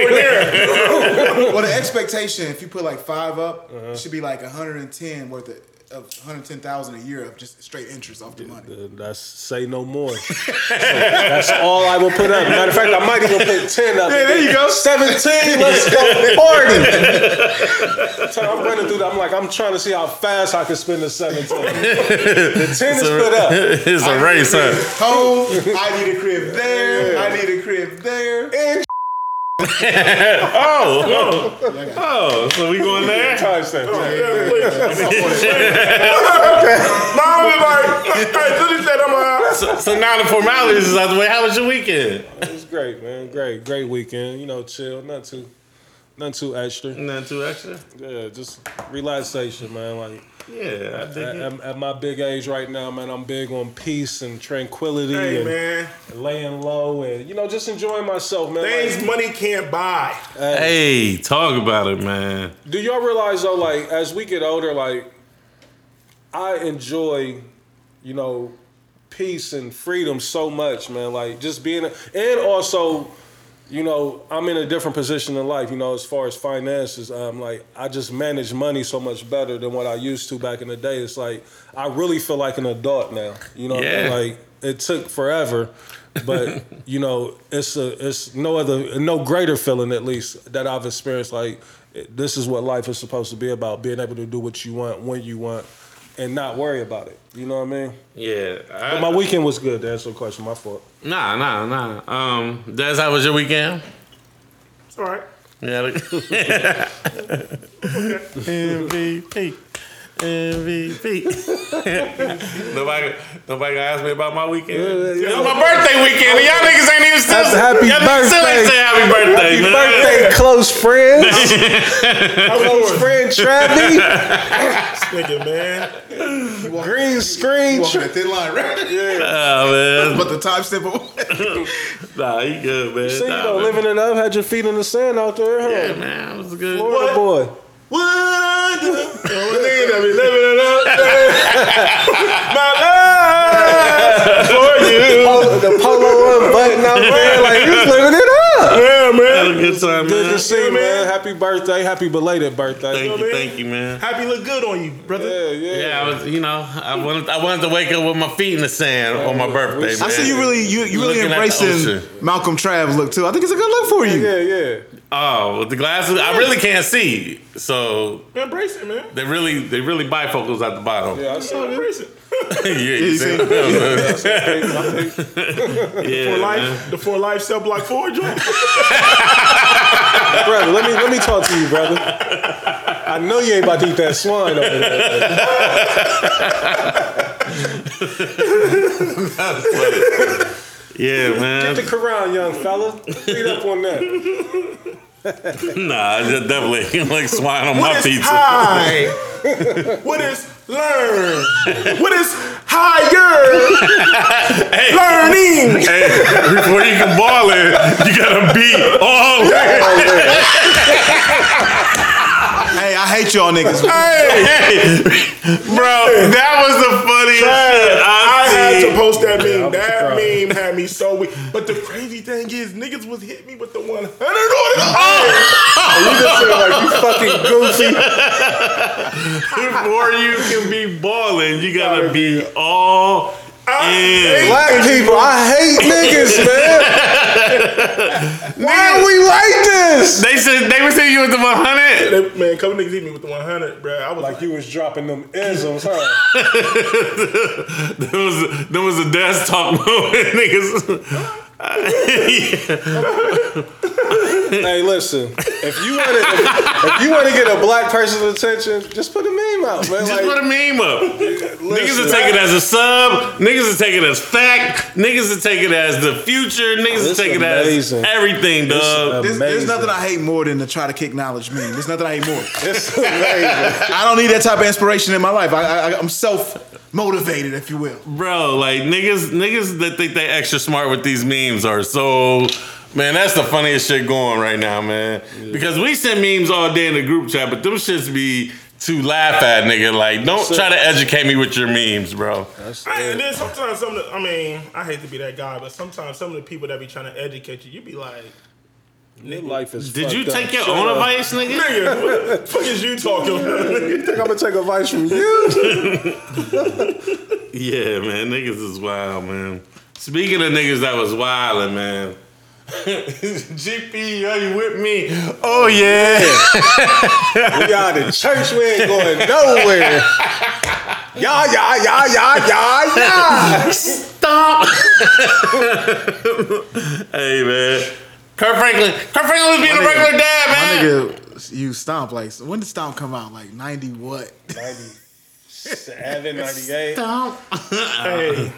mean? Well, the expectation, if you put like five up, Uh-huh. it should be like 110 worth of, of 110,000 a year of just straight interest off the money. That's say no more. So that's all I will put up. Matter of fact, I might even put ten up. Yeah, there you go. Seventeen. Let's go party. so I'm running through that. I'm like, I'm trying to see how fast I can spend the seventeen. The ten is put up. it's a race, huh? Home, I need a crib there, I need a crib there. And Oh, oh, oh. So we going there? Yeah, please. Mom was like, hey, said I'm uh, So, so now the formalities is out the way. How was your weekend? It was great, man. Great, great weekend. You know, chill. Nothing too, nothing too extra. Nothing too extra. Yeah, just relaxation, man. Like Yeah, I at, dig it. at- at my big age right now, man, I'm big on peace and tranquility Hey and man, laying low and you know just enjoying myself, man. things Like, money can't buy. Hey, talk about it, man. do y'all realize though, like as we get older, like I enjoy, you know, peace and freedom so much, man. Like just being, and also, you know, I'm in a different position in life. You know, as far as finances, um, like I just manage money so much better than what I used to back in the day. It's like I really feel like an adult now. You know, what I mean? Yeah. like it took forever. but you know, it's a it's no other no greater feeling at least that I've experienced. Like this is what life is supposed to be about: being able to do what you want when you want, and not worry about it. You know what I mean? Yeah. I- But my weekend was good. To answer the question, my fault. Nah, nah, nah. Um, Des, how was your weekend? It's all right. Yeah. MVP. MVP. nobody, nobody gonna ask me about my weekend. It was my birthday weekend, and y'all niggas ain't even still. Happy y'all niggas Still ain't birthday. say happy birthday, man. Birthday, close friends, How was close yours? friend Travi, Nigga, man. green screen. Walking Tra- thin line, right? Oh man, But the time step away. nah, he good, man. See, you Nah, know, man. living it up, had your feet in the sand out there, huh? Yeah, man, it was good. Florida boy. What do? Oh, nigga that be living it up. My love for you. Oh, the polo button out there, like you was living it up. Yeah, man. Had a good time, Good man. to see, Yeah, man. Happy birthday, happy belated birthday. Thank you, thank you, man. Happy look good on you, brother. Yeah, yeah. Yeah, I was, you know, I wanted, I wanted to wake up with my feet in the sand on my birthday. I Man. See you really, you, you really embracing. Malcolm Trav's look too. I think it's a good look for you. Yeah, yeah. Oh, with the glasses, I really can't see, so Embrace it, man. they really, they really bifocals at the bottom. Yeah, I saw it. Embrace it. yeah, you You see? see? yeah, For man. life, the for life cell block four joint. brother, let me let me talk to you, brother. I know you ain't about to eat that swine over there. Yeah, man. Get the Quran, young fella. Read up on that. Nah, I just definitely like swine on my What is pizza. high? what is learn? What is higher? Learning. Hey, before you can ball it, you gotta beat all the oh, way. Hey, I hate y'all niggas. Hey, bro, that was the funniest shit I I've had to seen. post that meme. was That meme had me so weak. But the crazy thing is, niggas was hit me with the 100 on it. Oh. Oh. Oh, you just said like you fucking goofy. Before you can be balling, you gotta be all in. Black people, I hate niggas, man. Why are we like this? They said they were saying you with the 100. They- Man, a couple niggas hit me with the 100, bro. I was Like like, you was dropping them isms, huh? There was there was a desktop moment, niggas. hey, listen. If you want to, if, if you want to get a black person's attention, just put a meme out, man. Just like, put a meme up. Niggas listen, will take it as a sub. Niggas will take it as fact. Niggas will take it as the future. Niggas will This take it as everything, dog. There's, there's nothing I hate more than to try to kick knowledge meme. There's nothing I hate more. It's amazing. I don't need that type of inspiration in my life. I, I, I'm self motivated, if you will. Bro, like niggas, niggas that think they extra smart with these memes are so. Man, that's the funniest shit going right now, man. Because we send memes all day in the group chat, but them shits be to laugh at, nigga. Like, don't That's try it. to educate me with your memes, bro. That's I, and then sometimes some of the, I mean, I hate to be that guy, but sometimes some of the people that be trying to educate you, you be like, Your life is. Did you take up. your Shut own up. advice, nigga? nigga, what the fuck is you talking about? You think I'm gonna take advice from you? Yeah, man, niggas is wild, man. Speaking of niggas that was wildin', man. GP, are you with me? Oh yeah. we out in church. We ain't going nowhere. Yeah, yeah, yeah, yeah, yeah, yeah. Stop. hey man. Kirk Franklin. Kirk Franklin was being a My nigga- regular dad, My man. nigga, you stomp like when did stomp come out? Like ninety what? 97, 98. hey,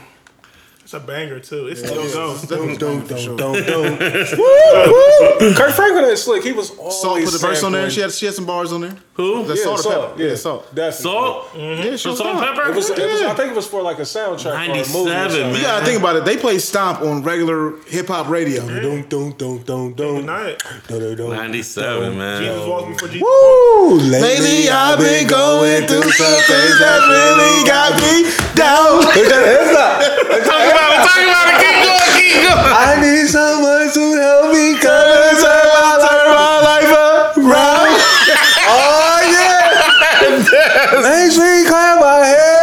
it's a banger too. It still goes. Don't, don't, don't, don't, don't. Woo, woo. Kirk Franklin is slick. He was always Salt put the verse on there. She had she had some bars on there. Who? The Yeah, salt, or salt. pepper? Yeah, salt. Definitely. Salt? Mm-hmm. Yeah, she was Salt and pepper? It was, it was, Yeah. I think it was for like a soundtrack for a movie. or 97. You man. gotta think about it. They play stomp on regular hip hop radio. Don't, don't, don't, don't, don't. Night. Don't, don't, don't. 97, man. Jesus walked before Jesus. Woo! Lately I've been going through some things that really got me down. Talk about it, talk about it. Keep going, keep going. I need someone to help me come and turn my, turn my life around. oh yeah! Makes me clap my head.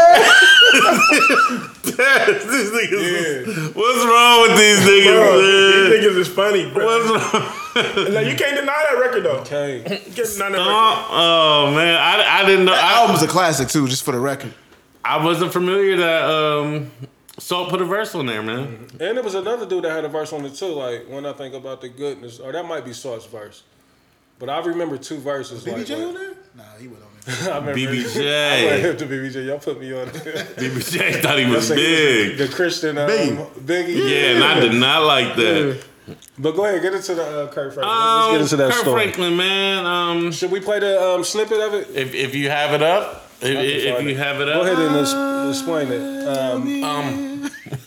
these niggas, What's wrong with these niggas, Bro, man? these niggas is funny, bro. What's wrong? Like, you can't deny that record though. Okay. You can't deny that record. Oh, oh, man, I, I didn't know. That I, album's a classic too, just for the record. I wasn't familiar that um, Salt put a verse on there, man. And there was another dude that had a verse on it too. Like when I think about the goodness, or that might be Salt's verse. But I remember two verses. like, BBJ when- on there? Nah, he went on there. I remember BBJ. I went hip to BBJ. Y'all put me on. There. BBJ thought he was That's like big. The Christian um, Biggie. Biggie. Yeah, and I did not like that. But go ahead, get into the uh, Kirk Franklin. Um, Let's get into that Kirk story. Franklin, man. Um, Should we play the um, snippet of it? if, if you have it up, if, if you it. have it up, Go ahead and ex- explain it. Um, um,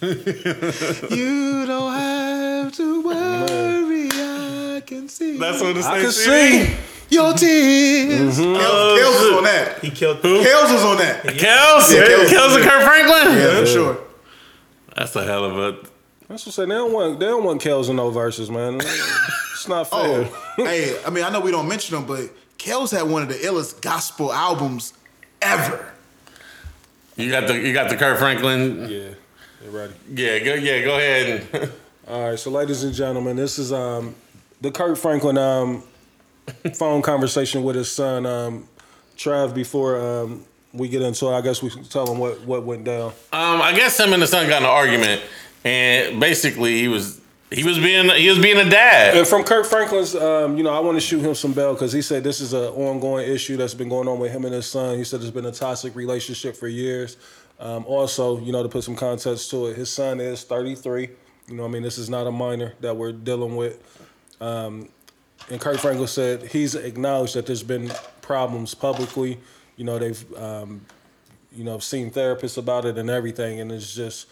You don't have to worry, I can see. that's what the I can CD. see. your tears. Mm-hmm. Kels, oh, Kels was on that. He killed. who? Kels was on that. Kels, Yeah, Kels. Kels and Kirk Franklin. Yeah, for sure. That's a hell of a. That's what I said. They don't want they don't want Kels in no verses, man. It's not oh, fair. Oh, hey, I mean, I know we don't mention them, but Kels had one of the illest gospel albums ever. You got the you got the Kirk Franklin. yeah, you're ready. Yeah, go yeah, go ahead. And, All right, so ladies and gentlemen, this is um the Kirk Franklin um phone conversation with his son um Trav before um we get into it. I guess we can tell him what what went down. Um, I guess him and the son got in an argument, and basically he was he was being he was being a dad. And from Kirk Franklin's, um, you know, I want to shoot him some bell because he said this is an ongoing issue that's been going on with him and his son. He said it's been a toxic relationship for years. Um, also, you know, to put some context to it, his son is 33. You know, I mean, this is not a minor that we're dealing with. Um, and Kirk Franklin said he's acknowledged that there's been problems publicly. You know, they've, um, you know, seen therapists about it and everything, and it's just.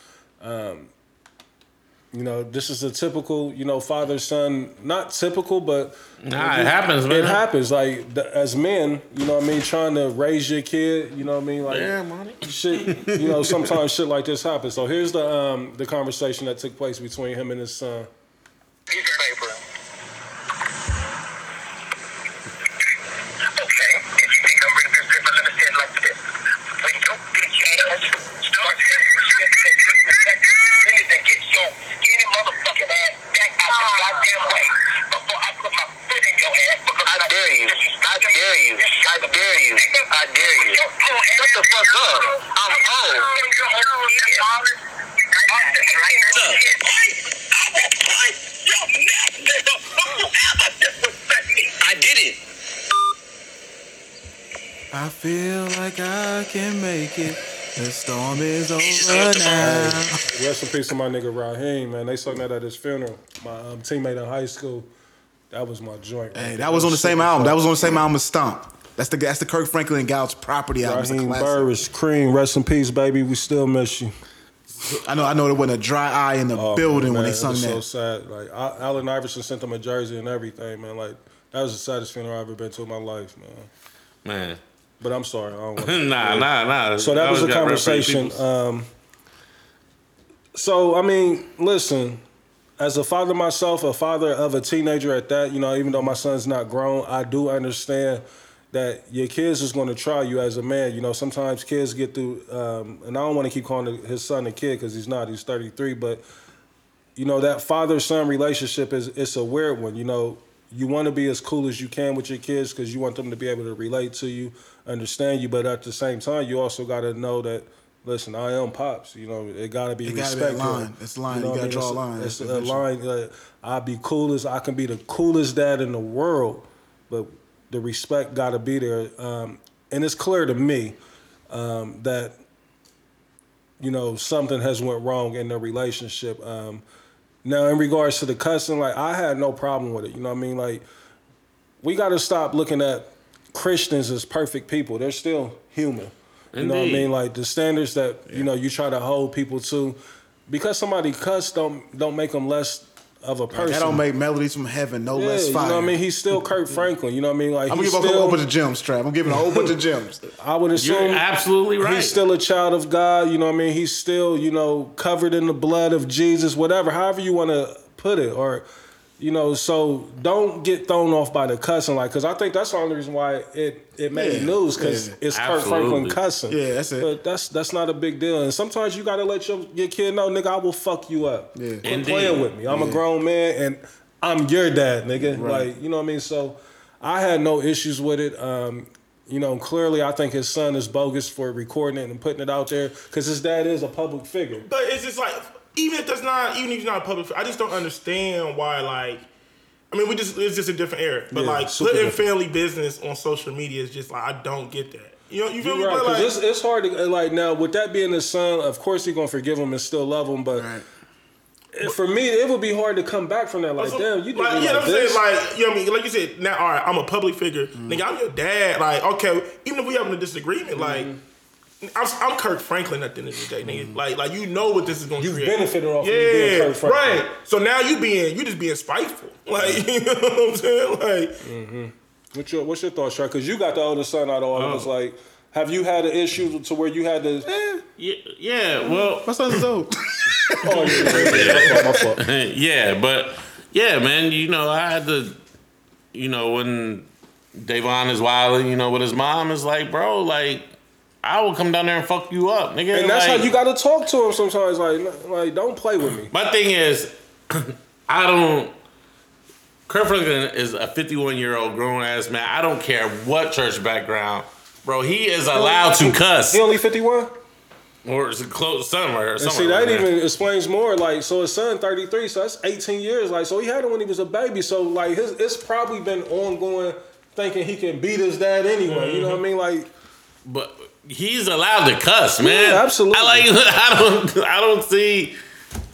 You know, this is a typical, you know, father son, not typical, but Nah, it happens, man. It happens. Like the, as men, you know, what I mean, trying to raise your kid, you know, what I mean, like Yeah, money. shit. You know, sometimes shit like this happens. So here's the um the conversation that took place between him and his son. Piece of paper. the fuck up. I'm old. I did it. I feel like I can make it. The storm is over now. Rest in peace to my nigga Raheem, man. They sung that at his funeral. My um, teammate in high school. That was my joint. Hey, that, that was, on the same album. That was on the same album as Stomp. That's the that's the Kirk Franklin and God's Property album. It's a Raheem classic. Burris, Cream, rest in peace, baby. We still miss you. I know. I know there wasn't a dry eye in the Oh, building when man, they it sung was that. So sad. Like Al- Allen Iverson sent them a jersey and everything, man. Like that was the saddest funeral I've ever been to in my life, man. Man. But I'm sorry. I don't want Nah, nah, nah. So that was a conversation. Um, so I mean, listen, as a father myself, a father of a teenager at that, you know, even though my son's not grown, I do understand that your kids is going to try you as a man. You know, sometimes kids get through, um, and I don't want to keep calling his son a kid because he's not. He's 33, but you know that father son relationship is it's a weird one. You know, you want to be as cool as you can with your kids because you want them to be able to relate to you, understand you, but at the same time, you also got to know that. Listen, I am pops. You know, it got to be It gotta be a line. It's a line. You what gotta I mean? draw a line. It's a Eventually. line. Like, I'll be cool as I can be the coolest dad in the world, but the respect got to be there. Um, and it's clear to me um, that you know something has went wrong in the relationship. Um, now, in regards to the cussing, like I had no problem with it. You know what I mean? Like we got to stop looking at Christians as perfect people. They're still human. You know what I mean? Like the standards that you know you try to hold people to, because somebody cuss don't don't make them less of a person. That don't make melodies from heaven no yeah, less you know what I mean? He's still Kirk Franklin. You know what I mean? Like I'm gonna he's give a whole bunch of gems, Trav. I'm giving a whole bunch of gems. I would assume You're absolutely right. He's still a child of God, you know what I mean? He's still, you know, covered in the blood of Jesus, whatever, however you want to put it. Or, you know, so don't get thrown off by the cussing, like, because I think that's the only reason why it, it made Yeah, news, because yeah. it's Kirk Franklin cussing. Yeah, that's it. But that's that's not a big deal. And sometimes you got to let your, your kid know, nigga, I will fuck you up. Yeah. Quit Indeed. playing with me. I'm a grown man, and I'm your dad, nigga. Like, you know what I mean? So I had no issues with it. Um, you know, clearly, I think his son is bogus for recording it and putting it out there because his dad is a public figure. But it's just like, even if that's not, even if he's not a public, I just don't understand why, like, I mean, we just, it's just a different era. But, Yeah, like, putting different. family business on social media is just like, I don't get that. You know, you feel You're me? right, like, it's, it's hard to like now with that being his son. Of course, he's gonna forgive him and still love him, but Right. for me, it would be hard to come back from that. Like, So, damn, you did like, yeah, like I'm this. saying like you know what I mean. Like you said, now all right, I'm a public figure, Mm-hmm. nigga. I'm your dad. Like okay, even if we having a disagreement, like Mm-hmm. I'm, I'm Kirk Franklin at the end of the day, nigga. Mm-hmm. Like like you know what this is be. You've create. benefited off of yeah, you being Kirk Franklin. right. So now you being you just being spiteful, mm-hmm. like you know what I'm saying, like. Mm-hmm. What's your What's your thoughts, Shark? Because you got the oldest son out of all of us. Oh. Like, have you had an issue to where you had to? Eh, yeah, yeah, well, My son's old. Oh, yeah, yeah, yeah, my fault, my fault. yeah, but yeah, man, you know, I had to, you know, when Davon is wilding, you know, with his mom, is like, bro, like, I will come down there and fuck you up, nigga. And that's like, how you got to talk to him sometimes. Like, like don't play with me. My thing is, I don't. Kirk Franklin is a 51 year old grown ass man. I don't care what church background, bro. He is allowed to cuss, He only fifty one. or it's close somewhere. Or And see, that like even explains more. Like, so his son thirty three, so that's eighteen years. Like, so he had it when he was a baby. So like, his it's probably been ongoing, thinking he can beat his dad anyway. You know what I mean? Like, but he's allowed to cuss, man. Yeah, absolutely. I like. I don't. I don't see.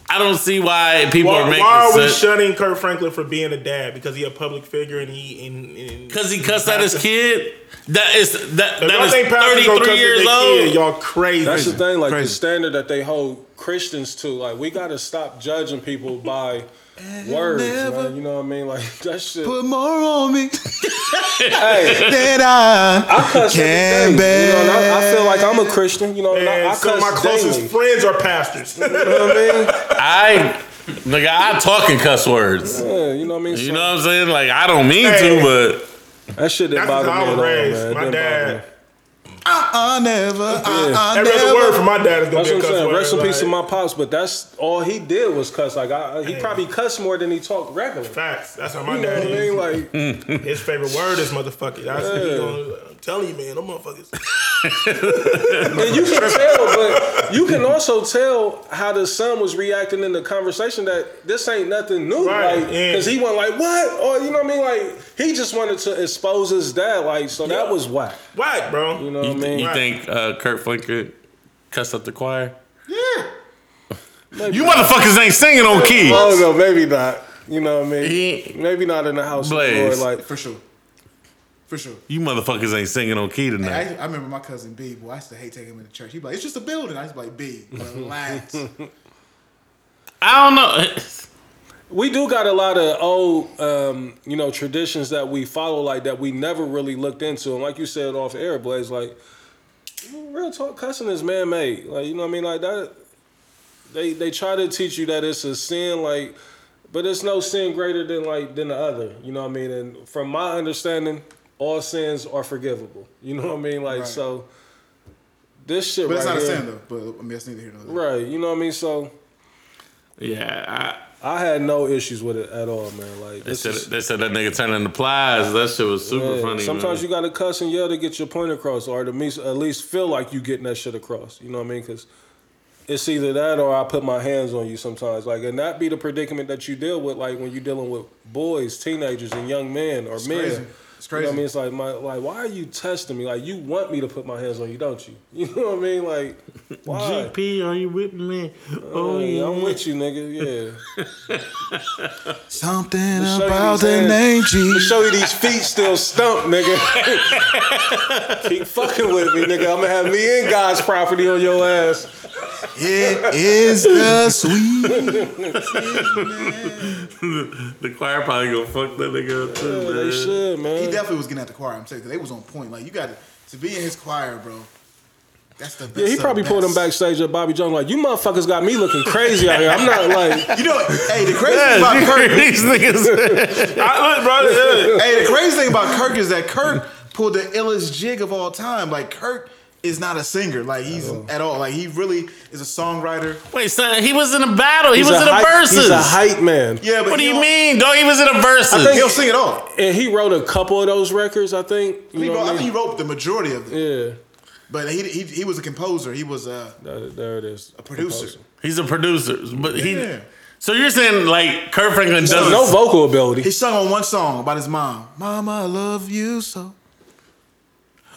I don't see why people Why, are making why are we such. shunning Kirk Franklin for being a dad? Because he a public figure and he and, and Because he cussed at his kid. That is that. If That y'all is think pastors gonna cuss 33 years old. kid, y'all crazy. that's the thing. Like the standard that they hold Christians to. Like, we got to stop judging people by words, never man. You know what I mean? Like that shit. Put more on me hey, than I, I cuss can every day. You know, and I, I feel like I'm a Christian. You know, and I, And I some cuss of my closest daily. friends are pastors. You know what I mean? I, nigga, I talk in cuss words. Yeah, you know what I mean? You So- know what I'm saying? Like I don't mean Hey. to, but That shit didn't That's bother me I at all, man. My didn't dad. Uh-uh, never. Uh-uh, Every never. other word from my dad is gonna That's be a cuss saying. word. Rest in peace to my pops, but that's all he did was cuss. Like I, he probably cussed more than he talked regular. Facts. That's how my You know dad what I mean? Like His favorite word is motherfucker. That's Yeah. He gonna telling you, man, them motherfuckers. And you can tell, but you can also tell how the son was reacting in the conversation that this ain't nothing new, Right, like because he wasn't like what, or you know what I mean, like he just wanted to expose his dad, like so that was whack. Whack, bro. You know You, what I mean? you think uh, Kirk Franklin cussed up the choir? Yeah. You motherfuckers ain't singing on key. Oh no, maybe not. You know what I mean? He- maybe not in the house of Blaze. Like For sure. For sure. You motherfuckers ain't singing on key I, tonight. I remember my cousin B. Boy, I used to hate taking him into church. He'd be like, "It's just a building." I used to be like, "B, relax." I don't know. we do got a lot of old, um, you know, traditions that we follow, like that we never really looked into. And like you said off air, Blaze, like real talk, cussing is man made. Like you know what I mean, like that. They they try to teach you that it's a sin, like, but it's no sin greater than like than the other. You know what I mean? And from my understanding, all sins are forgivable. You know what I mean? Like Right. so. This shit But right it's not a sin though. But I mean, that's neither here nor there. right? You know what I mean? So yeah, I had no issues with it at all, man. Like they, said, is- they said that nigga turned into plies. That shit was super Yeah, funny. Sometimes man. you gotta cuss and yell to get your point across, or to me, at least feel like you getting that shit across. You know what I mean? Because it's either that or I put my hands on you sometimes. Like, and that be the predicament that you deal with, like when you're dealing with boys, teenagers, and young men or men. crazy. It's You know what I mean? It's like my like, why are you testing me? Like, you want me to put my hands on you, don't you? You know what I mean? Like, why? GP, are you with me? Uh, oh, yeah, I'm with you, nigga. Yeah. Something show you about the hands. name To show you these feet still stump, nigga. Keep fucking with me, nigga. I'm gonna have me and God's property on your ass. It is the sweet. the choir probably gonna fuck that nigga up too, Yeah, man. they should, He man. Definitely was getting at the choir. I'm saying 'cause they was on point. Like you got to to be in his choir, bro. That's the. That's Yeah, he the probably pulled him backstage at Bobby Jones like, you motherfuckers got me looking crazy out here. I'm not like, You know, hey, the crazy thing about Kirk. these niggas. I, look, bro. yeah. hey, the crazy thing about Kirk is that Kirk pulled the illest jig of all time. Like Kirk is not a singer. Like he's at all. Like he really is a songwriter. Wait, son, he was in a battle. He he's was in a hype- verses. He's a hype man. Yeah, but what do he you don't- mean, dog? He was in a verses. think- He'll sing it all. And he wrote a couple of those records, I think. You He know wrote, what I I think he wrote the majority of them. Yeah. But he, he he was a composer. He was uh, There, there it is. a producer. He's a producer, but he. Yeah. So you're saying like Kirk Franklin doesn't? No vocal ability. He sung on one song about his mom. Mama, I love you so.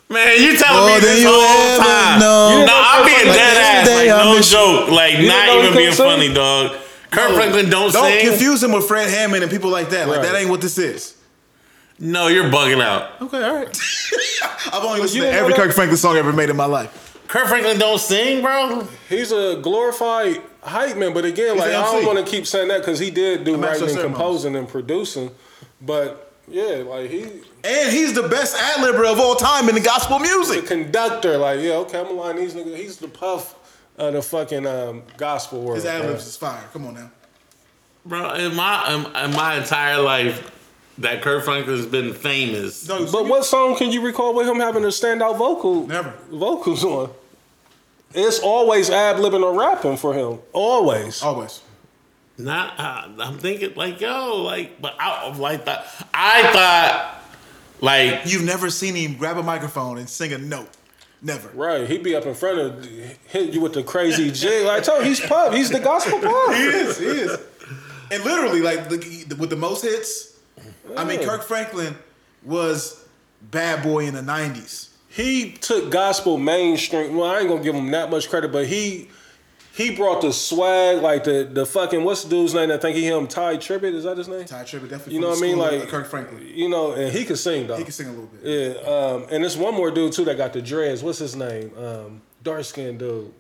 Man, you telling More me than this you whole ever time? know. No, You I'm being dead ass. Like no miss you. joke. Like didn't not know he even being couldn't sing? funny, dog. Kirk Franklin don't, sing. Don't confuse him with Fred Hammond and people like that. Like Right. that ain't what this is. No, you're bugging out. Okay, all right. I've only listened to every know that? Kirk Franklin song ever made in my life. Kirk Franklin don't sing, bro. He's a glorified hype man, but again, He's like I don't want to keep saying that because he did do A master writing and composing and producing. But yeah, like he And he's the best ad libber of all time in the gospel the music. conductor. Like yeah, okay, I'm gonna line these niggas. He's the puff of the fucking um, gospel world. His ad man. libs is fire. Come on now. Bro, in my in, in my entire life, that Kirk Franklin's been famous. No, But what song can you recall with him having a standout vocal? Never. vocals on. It's always ad libbing or rapping for him. Always. Always. Not, uh, I'm thinking like, yo, like, but I like that. I thought, like, You've never seen him grab a microphone and sing a note. Never. Right, he'd be up in front of hit you with the crazy jig. Like I told you, he's pub. He's the gospel pub. He is. He is. And literally, like the, with the most hits, I mean, Kirk Franklin was bad boy in the '90s. He took gospel mainstream. Well, I ain't gonna give him that much credit, but he he brought the swag, like the the fucking what's the dude's name? I think he him Tye Tribbett. Is that his name? Tye Tribbett definitely. You know what I mean? the school of Like Kirk Franklin. You know, and he could sing though. He can sing a little bit. Yeah, um, and there's one more dude too that got the dreads. What's his name? Um, dark skinned dude.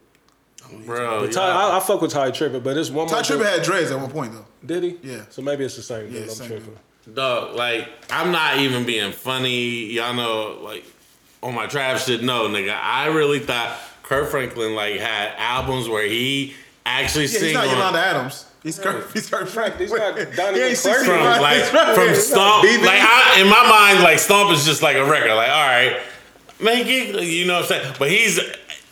bro, But Ty, I, I fuck with Tye Tribbett, but there's one Ty more. dude- Tribbett had dreads at one point though. Did he? Yeah. So maybe it's the same Yeah, dude. I'm same tripping. dog, like, I'm not even being funny. Y'all know, like, on my trap shit, no, nigga. I really thought Kirk Franklin, like, had albums where he actually Yeah, sing he's not on. Yolanda Adams. He's Kirk. He's Kirk Franklin. He's not Donnie He ain't McClurkin. 65. from like He's right. from He's Stomp. not Like I, in my mind, like Stomp is just like a record. Like all right, make it. You know what I'm saying? But he's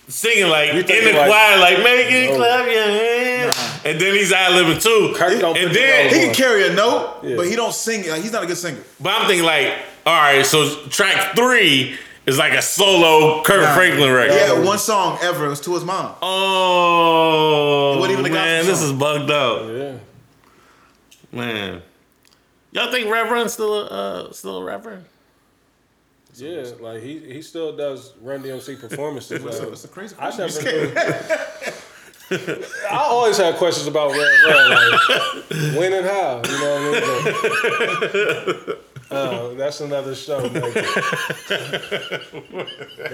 singing like in the like- choir, like make it clap your hands, and then he's ad libbing too. Kirk don't put and the then, He can carry a note, Yeah. but he don't sing. Like, he's not a good singer. but I'm thinking like, all right, so track three It's like a solo Kirk Nah. Franklin record. Yeah, one song ever. It was to his mom. Oh It even man, this song. is bugged out. Yeah. Man, y'all think Reverend still a, uh, still a rapper? Yeah, like he he still does Run DMC performances. What's like, up? It's a crazy I never knew. I always had questions about Rev Run, like when and how. You know what I mean? But, uh, that's another show. Then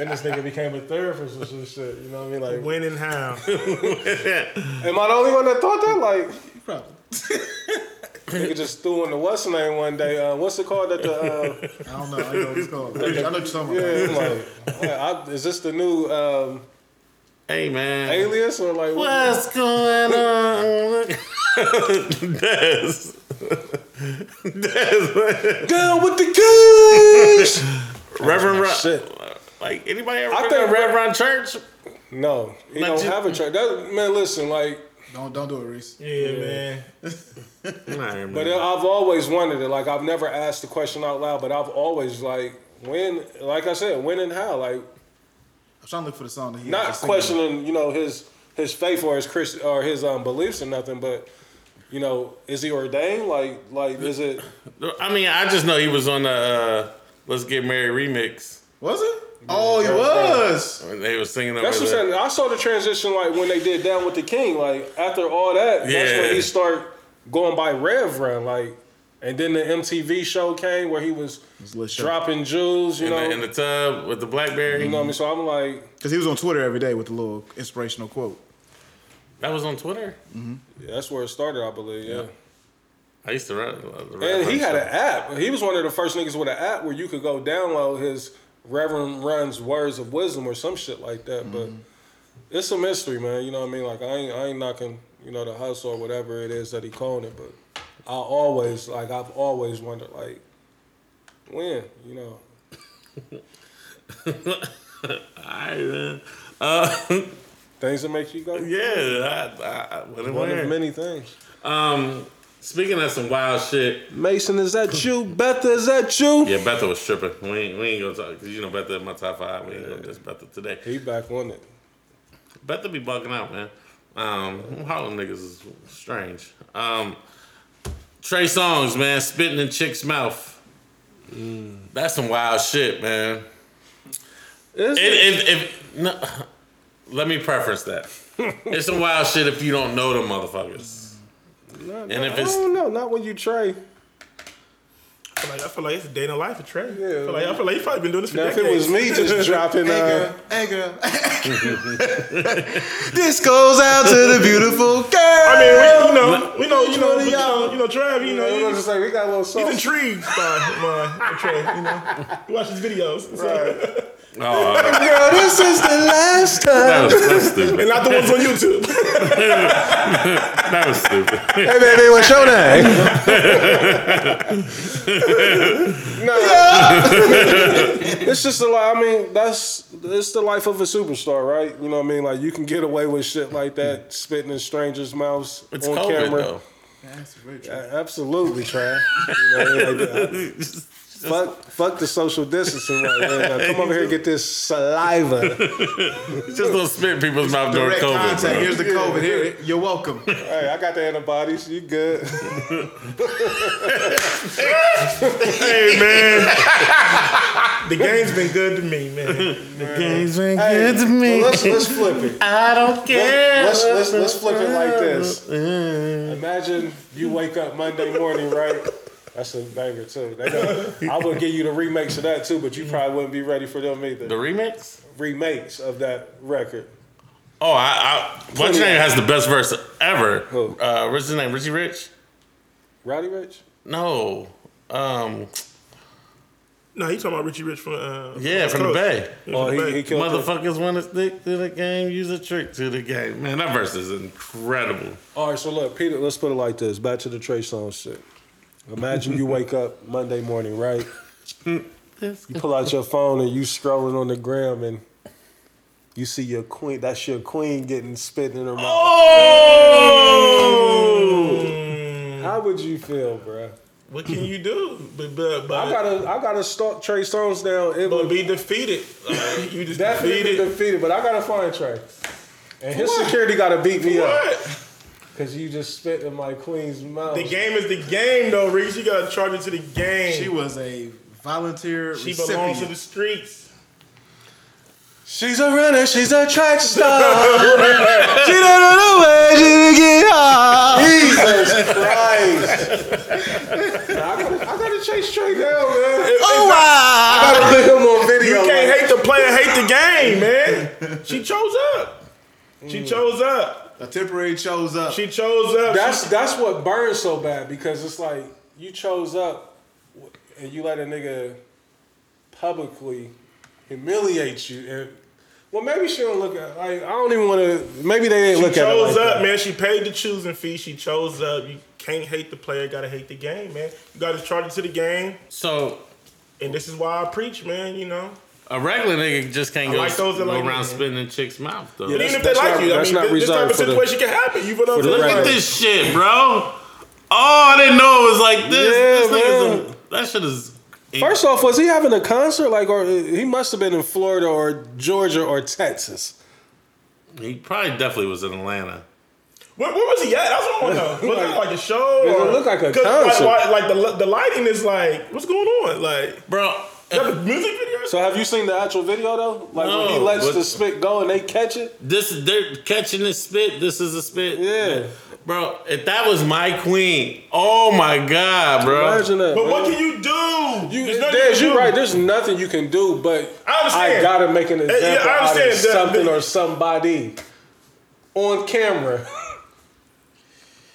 this nigga became a therapist or some shit. You know what I mean? Like, When and how? am I the only one that thought that? Like, Probably. nigga just threw in the what's the name one day. Uh, what's it called? That the uh, I don't know. I know what it's called. I know what you're talking yeah, about. I'm like, I, I, is this the new um, Hey man, alias or like what? what's going on? Des. Des. Down with the King. Reverend Run. Shit. Like anybody ever I been think to Reverend Church? No, he But don't you- have a church. That man, listen, like, Don't don't do it, Reese. Yeah, man. Nah, but I've always wondered it. Like, I've never asked the question out loud, but I've always like, when, like I said, when and how, like, I'm trying to look for the song that he not questioning, you know, his his faith or his Christ or his um beliefs or nothing, but you know, is he ordained? Like, like, is it? I mean, I just know he was on the uh, "Let's Get Married" remix. Was it? Oh, he was. When they were singing over That's what I'm saying. I saw the transition like when they did Down with the King. Like after all that, that's when he start going by Rev Run. Like, and then the MTV show came where he was was a little show. dropping jewels. You in, know, the, in the tub with the BlackBerry. you know what I mean. So I'm like, Because he was on Twitter every day with a little inspirational quote. That was on Twitter. yeah, that's where it started, I believe. Yeah. I used to run. uh, And he had show. an app. He was one of the first niggas with an app where you could go download his Reverend Run's words of wisdom or some shit like that. But it's a mystery, man. You know what I mean? Like I ain't, I ain't knocking, you know, the hustle or whatever it is that he called it. But I always, like, I've always wondered, like, when, you know. Alright, man. Uh, Things that make you go. yeah, I, I, I One of many things. Um, speaking of some wild shit, Mason, is that you? Betha, is that you? yeah, Betha was tripping. We ain't, we ain't gonna talk because you know Betha in my top five. We ain't gonna just Betha today. He back on it. Betha be bugging out, man. Um, Harlem niggas is strange. Um, Trey Songz, man, spitting in chick's mouth. That's some wild shit, man. Is It, it, if, no, let me preference that. it's some wild shit if you don't know the motherfuckers. Not- and if I it's- don't know, not when you Trey. I feel like, I feel like it's a day in the life of Trey. Yeah. I feel like, I feel like you probably been doing this for Now, if decades. it was me just dropping, Hey uh, girl, hey girl. this goes out to the beautiful girl. I mean, we, you know, we know, you know, Which one of you know, y'all? you know, Trav, you know, I was he's, just like, we got a little he's intrigued by my Trey. You know, he watches videos, so- Oh, Girl, this is the last time. that time. was, that's stupid. and not the ones on YouTube. That was stupid. Hey, baby, what's your name? no, it's just a lot. I mean, that's it's the life of a superstar, right? You know what I mean? Like you can get away with shit like that, spitting in strangers' mouths It's on COVID camera. though. That's very true. A- Absolutely, Trav. You know, what I mean? Like, fuck, fuck the social distancing right. Now, come over here and get this saliva. Just don't spit in people's mouth during Direct COVID, contact. bro. Here's the COVID. Here, you're welcome. hey, I got the antibodies. You good? hey man, the game's been good to me, man. The game's been Hey, good to me. well, let's let's flip it. I don't care. Let's, let's let's flip it like this. Imagine you wake up Monday morning, right? That's a banger too. They got, I would give you the remakes of that too, but you probably wouldn't be ready for them either. The remix? remakes of that record. Oh, I, I what's your name has the best verse ever. Who? Uh, what's his name? Richie Rich? Roddy Ricch? No. Um, No, he talking about Richie Rich from uh, yeah, from the Bay. Yeah, Oh, from the he, Bay. he killed it. Motherfuckers want to stick to the game, use a trick to the game. Man, that verse is incredible. All right, so look, Peter, let's put it like this. Back to the Trey Songz shit. Imagine you wake up Monday morning, right? You pull out your phone and you scrolling on the gram and you see your queen. That's your queen getting spit in her mouth. Oh! How would you feel, bruh? what can you do? But but but, I gotta, I gotta stalk Trey Songz down. It but would be defeated. Like, you just definitely defeated. defeated, but I gotta find Trey. And his what? security gotta beat me up What? because you just spit in my queen's mouth. The game is the game, though, Reese. You gotta charge it to the game. She was a volunteer She recipient. belongs to the streets. She's a runner, she's a track star. she don't know where to get off. Jesus Christ. Nah, I, gotta, I gotta chase Trey down, man. Oh wow! I gotta put him on video. You can't like- hate the player, hate the game, man. She chose up. She mm. chose up. A temporary chose up. She chose up. That's that's what burns so bad because it's like you chose up and you let a nigga publicly humiliate you. And well, maybe she don't look at like I don't even want to. Maybe they didn't She look at it chose like up, that. man. She paid the choosing fee. She chose up. You can't hate the player, gotta hate the game, man. You gotta charge it to the game. So And this is why I preach, man, you know. A regular nigga just can't I go, like those that go like around it, spitting in chicks' mouth though. Yeah, even if they like not- you, I that's mean, not this, this type of reserved for the- situation can happen. You feel what I'm for the saying? Look Right. at this shit, bro. Oh, I didn't know it was like this. Yeah, this man. a, that shit is. First off, was he having a concert like, or uh, he must have been in Florida or Georgia or Texas? he probably definitely was in Atlanta. Where, where was he at? That's what I want to know. Was it like a show? Does it or- look like a 'cause, concert? Like, like, like the, the lighting is like, what's going on? Like, Bro, is that music video? So have you seen the actual video though? Like when he lets the spit go and they catch it? this they're catching the spit. This is a spit. Yeah. Bro, if that was my queen, oh my god, bro. Imagine that. but man. what can you do? You, there's, you, you right. There's nothing you can do, but I understand. gotta make an yeah, example I out of understand. Something or somebody on camera.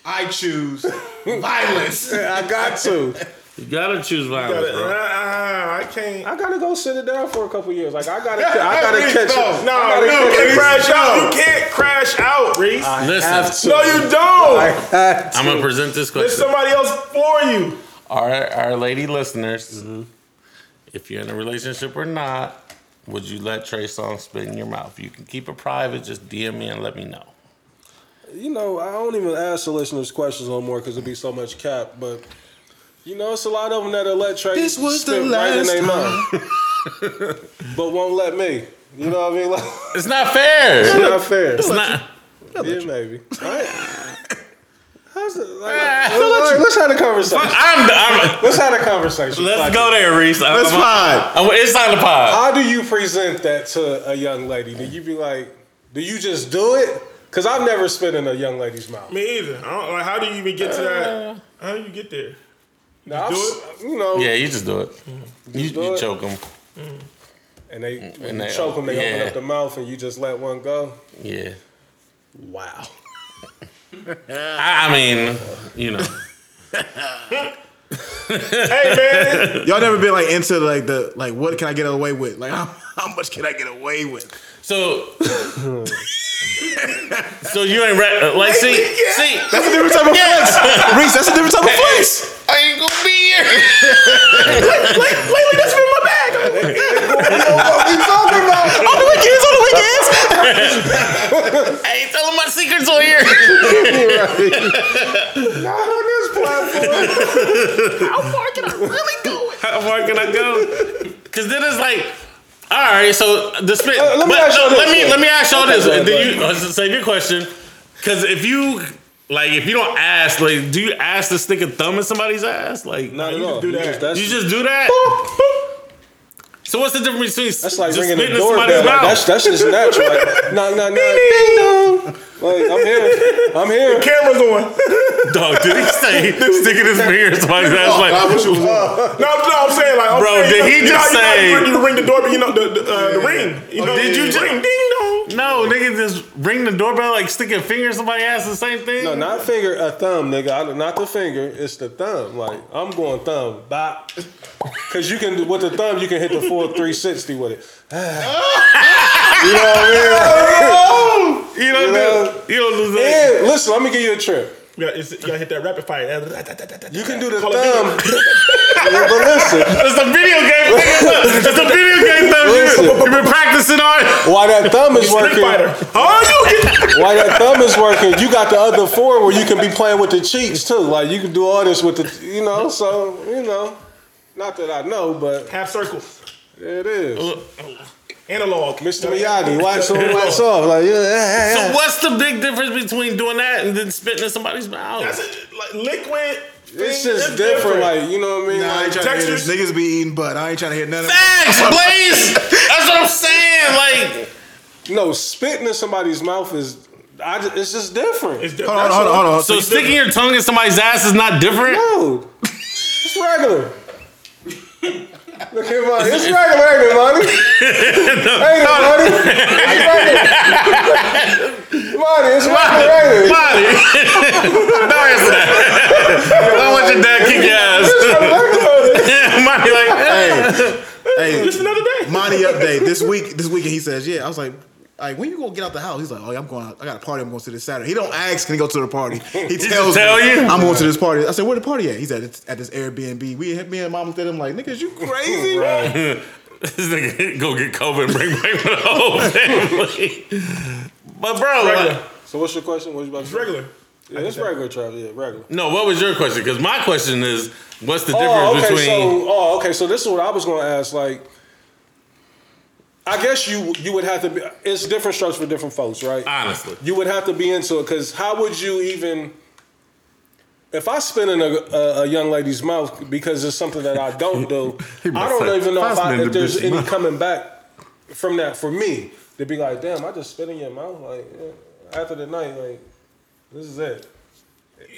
I choose violence. I got to. You gotta choose violence, Gotta- bro. uh, I can't. I gotta go sit it down for a couple years. Like I gotta, I gotta catch it. No, I gotta no, you can't it. crash out. You can't crash out, Reese. Listen, Have to. no, you don't. I have to. I'm gonna present this question. There's somebody else for you. Our our lady listeners, if you're in a relationship or not, would you let Trey Songz spit in your mouth? You can keep it private. Just DM me and let me know. You know, I don't even ask the listeners questions no more because it'd be so much cap. But you know, it's a lot of them that'll let Trey This was spit the right in last their mouth, but won't let me. You know what I mean? Like, It's not fair. it's not fair. It's not. Yeah, maybe. All right. How's it? Like, ah. all right, let's have a conversation. I'm, I'm, Let's have a conversation. let's Fuck go it. there, Reese. I'm- Let's pod. I'm- it's time to pod. How do you present that to a young lady? Do you be like, do you just do it? Because I've never spit in a young lady's mouth. Me either. I don't, like, how do you even get to that? Uh. How do you get there? Now, I've do s- You know, Yeah, you just do it. Mm. You, do you it. choke them. Mm. and they when And you they- choke them, they open up the mouth, and you just let one go. Yeah. Wow. I, I mean, you know. Hey man, Y'all never been like into like the like what can I get away with? Like how, how much can I get away with? So, so you ain't re- uh, like see see. That's a different type of flex. Reese, that's a different type of flex. I ain't gonna be here. lately that's been my bag. What we talking about? On the weekends, on the weekends. I ain't telling my secrets on here. Not on this platform. How far can I really go? How far can I go? Because then it's like, all right, so the spit. Uh, let me but no, let me let me ask y'all Okay, this. ahead, Then go you uh, save your question. Because if you like, if you don't ask, like, do you ask to stick a thumb in somebody's ass? Like, Not at you all. just do that. just- you just do that. So what's the difference between That's like just ringing the doorbell. Like, that's that's just natural. Like, knock, knock, knock. Ding dong. Like I'm here. I'm here. The camera's on. Dog, did he say sticking his finger in somebody's ass? Like, I wish it was on. No, no, I'm saying like, I'm Bro, saying, did you he you just know, say- you, know, you ring the doorbell? You know the the, uh, the ring. You know, did you just- ring ding dong? no, nigga, just ring the doorbell like sticking a finger in somebody's ass. The same thing. No, not finger, a thumb, nigga. I, not the finger. It's the thumb. Like I'm going thumb, bop. Cause you can with the thumb, you can hit the full 360 with it. You know what I mean? You don't You know- do. You don't lose. Yeah, listen, let me give you a trip. You gotta, you gotta hit that rapid fire. You can do the Call it thumb. Yeah, but listen, It's a video game. It's a video game thumb. You, you've been practicing on it. while that thumb is working. Oh, you while that thumb is working, you got the other four where you can be playing with the cheeks too. Like you can do all this with the, you know. So you know, not that I know, but Half circle. There it is. Analog. Mr. Miyagi, wax on, wax off. Like yeah, yeah, So what's the big difference between doing that and then spitting in somebody's mouth? That's it. Like liquid. It's thing, just different. Like you know what I mean? Nah, I ain't trying to hear this. Niggas be eating butt. I ain't trying to hear none of that. Facts, Blaze. That's what I'm saying. Like, no, spitting in somebody's mouth is. I just, it's just different. It's different. Hold on, hold on, hold on. so sticking your tongue in somebody's ass is not different. No, it's regular. Look at money. It's regular, ain't it, money? ain't it, money? It's regular. money, it's regular, ain't it? No answer that. I want your dad kick your ass. Money like, Hey, hey, Just another day. Monty update this week. This weekend, he says, "Yeah." I was like, "Like, when you gonna get out the house?" He's like, "Oh, yeah, I'm going. Out. I got a party. I'm going to this Saturday." He don't ask, "Can he go to the party?" He tells tell me, you? "I'm going to this party." I said, "Where the party at?" He's at it's at this Airbnb. We me and mom looked at him like, "Niggas, you crazy?" this nigga go get COVID and bring back the whole family. But bro, like, So what's your question? What you about to It's say? regular. Yeah, it's regular, Travis. Yeah, regular. no, what was your question? Because my question is, what's the oh, difference Oh, okay. between? So, oh, okay. So this is what I was going to ask. Like, I guess you you would have to be. It's different strokes for different folks, right? honestly, you would have to be into it because how would you even if I spit in a, a, a young lady's mouth because it's something that I don't do, I don't say, even know if, "If I I, spit in if there's any mouth." coming back from that for me to be like, damn, I just spit in your mouth. Like after the night, like this is it.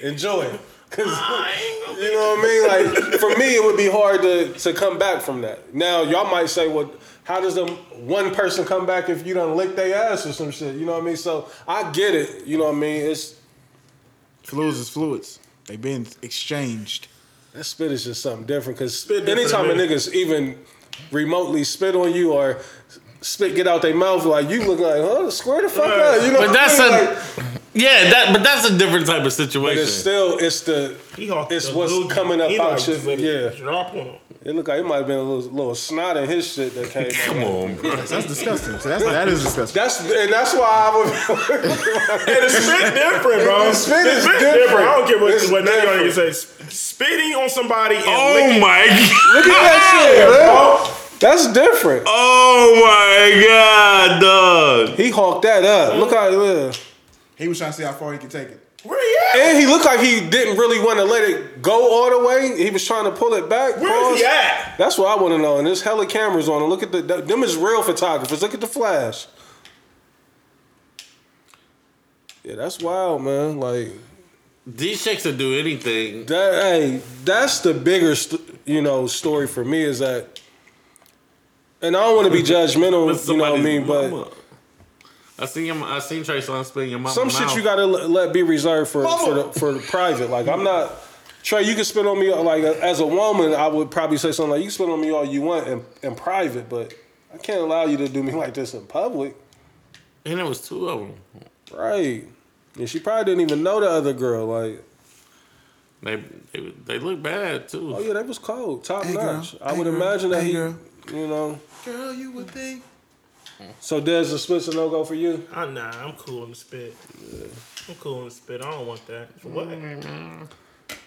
Enjoy it. Cause you know what I mean? Like for me, it would be hard to to come back from that. Now y'all might say, well, how does the one person come back if you don't lick their ass or some shit? You know what I mean? So I get it. You know what I mean? It's Fluids is fluids. They've been exchanged. that spit is just something different. Cause Spit different anytime a niggas even remotely spit on you or spit get out their mouth, like you look like, huh? Square the fuck up. You know but what that's I mean? a Like, yeah, that but that's a different type of but situation. it's still it's the He it's the what's coming up he out like, your just let it yeah. Drop on him. It looked like it might have been a little, little snot in his shit that came. Come out. on, bro. That's disgusting. That's, that is disgusting. That's and that's why I would. And the spit different, bro. The spit is different. different. I don't care what, It's what none of y'all say. Spitting on somebody and Oh licking. my, Look at that shit, man. That's different. oh my god, dog. He hawked that up. Look how he lived. He was trying to see how far he could take it. Where he at? And he looked like he didn't really want to let it go all the way. He was trying to pull it back. Where is he at? That's what I want to know. And there's hella cameras on him. Look at the them is real photographers. Look at the flash. Yeah, that's wild, man. Like These chicks will do anything. that. Hey, that's the bigger, st- you know, story for me is that. And I don't want to be judgmental, you know what I somebody's mean, but. Mama. I seen your, I seen Trey Songz spit in your mama some mouth. shit you gotta let, let be reserved for for the, for the private. Like I'm not Trey. You can spit on me like as a woman. I would probably say something like you can spit on me all you want in, in private, but I can't allow you to do me like this in public. and there was two of them. Right? And she probably didn't even know the other girl. Like, They they, they look bad too. oh yeah, that was cold, top Hey, girl. notch. I Hey, would girl. imagine that Hey, he, girl. you know. Girl, you would think. So there's a spit's a no go for you. Ah, nah, I'm cool in the spit. I'm cool in the spit. I don't want that. For what?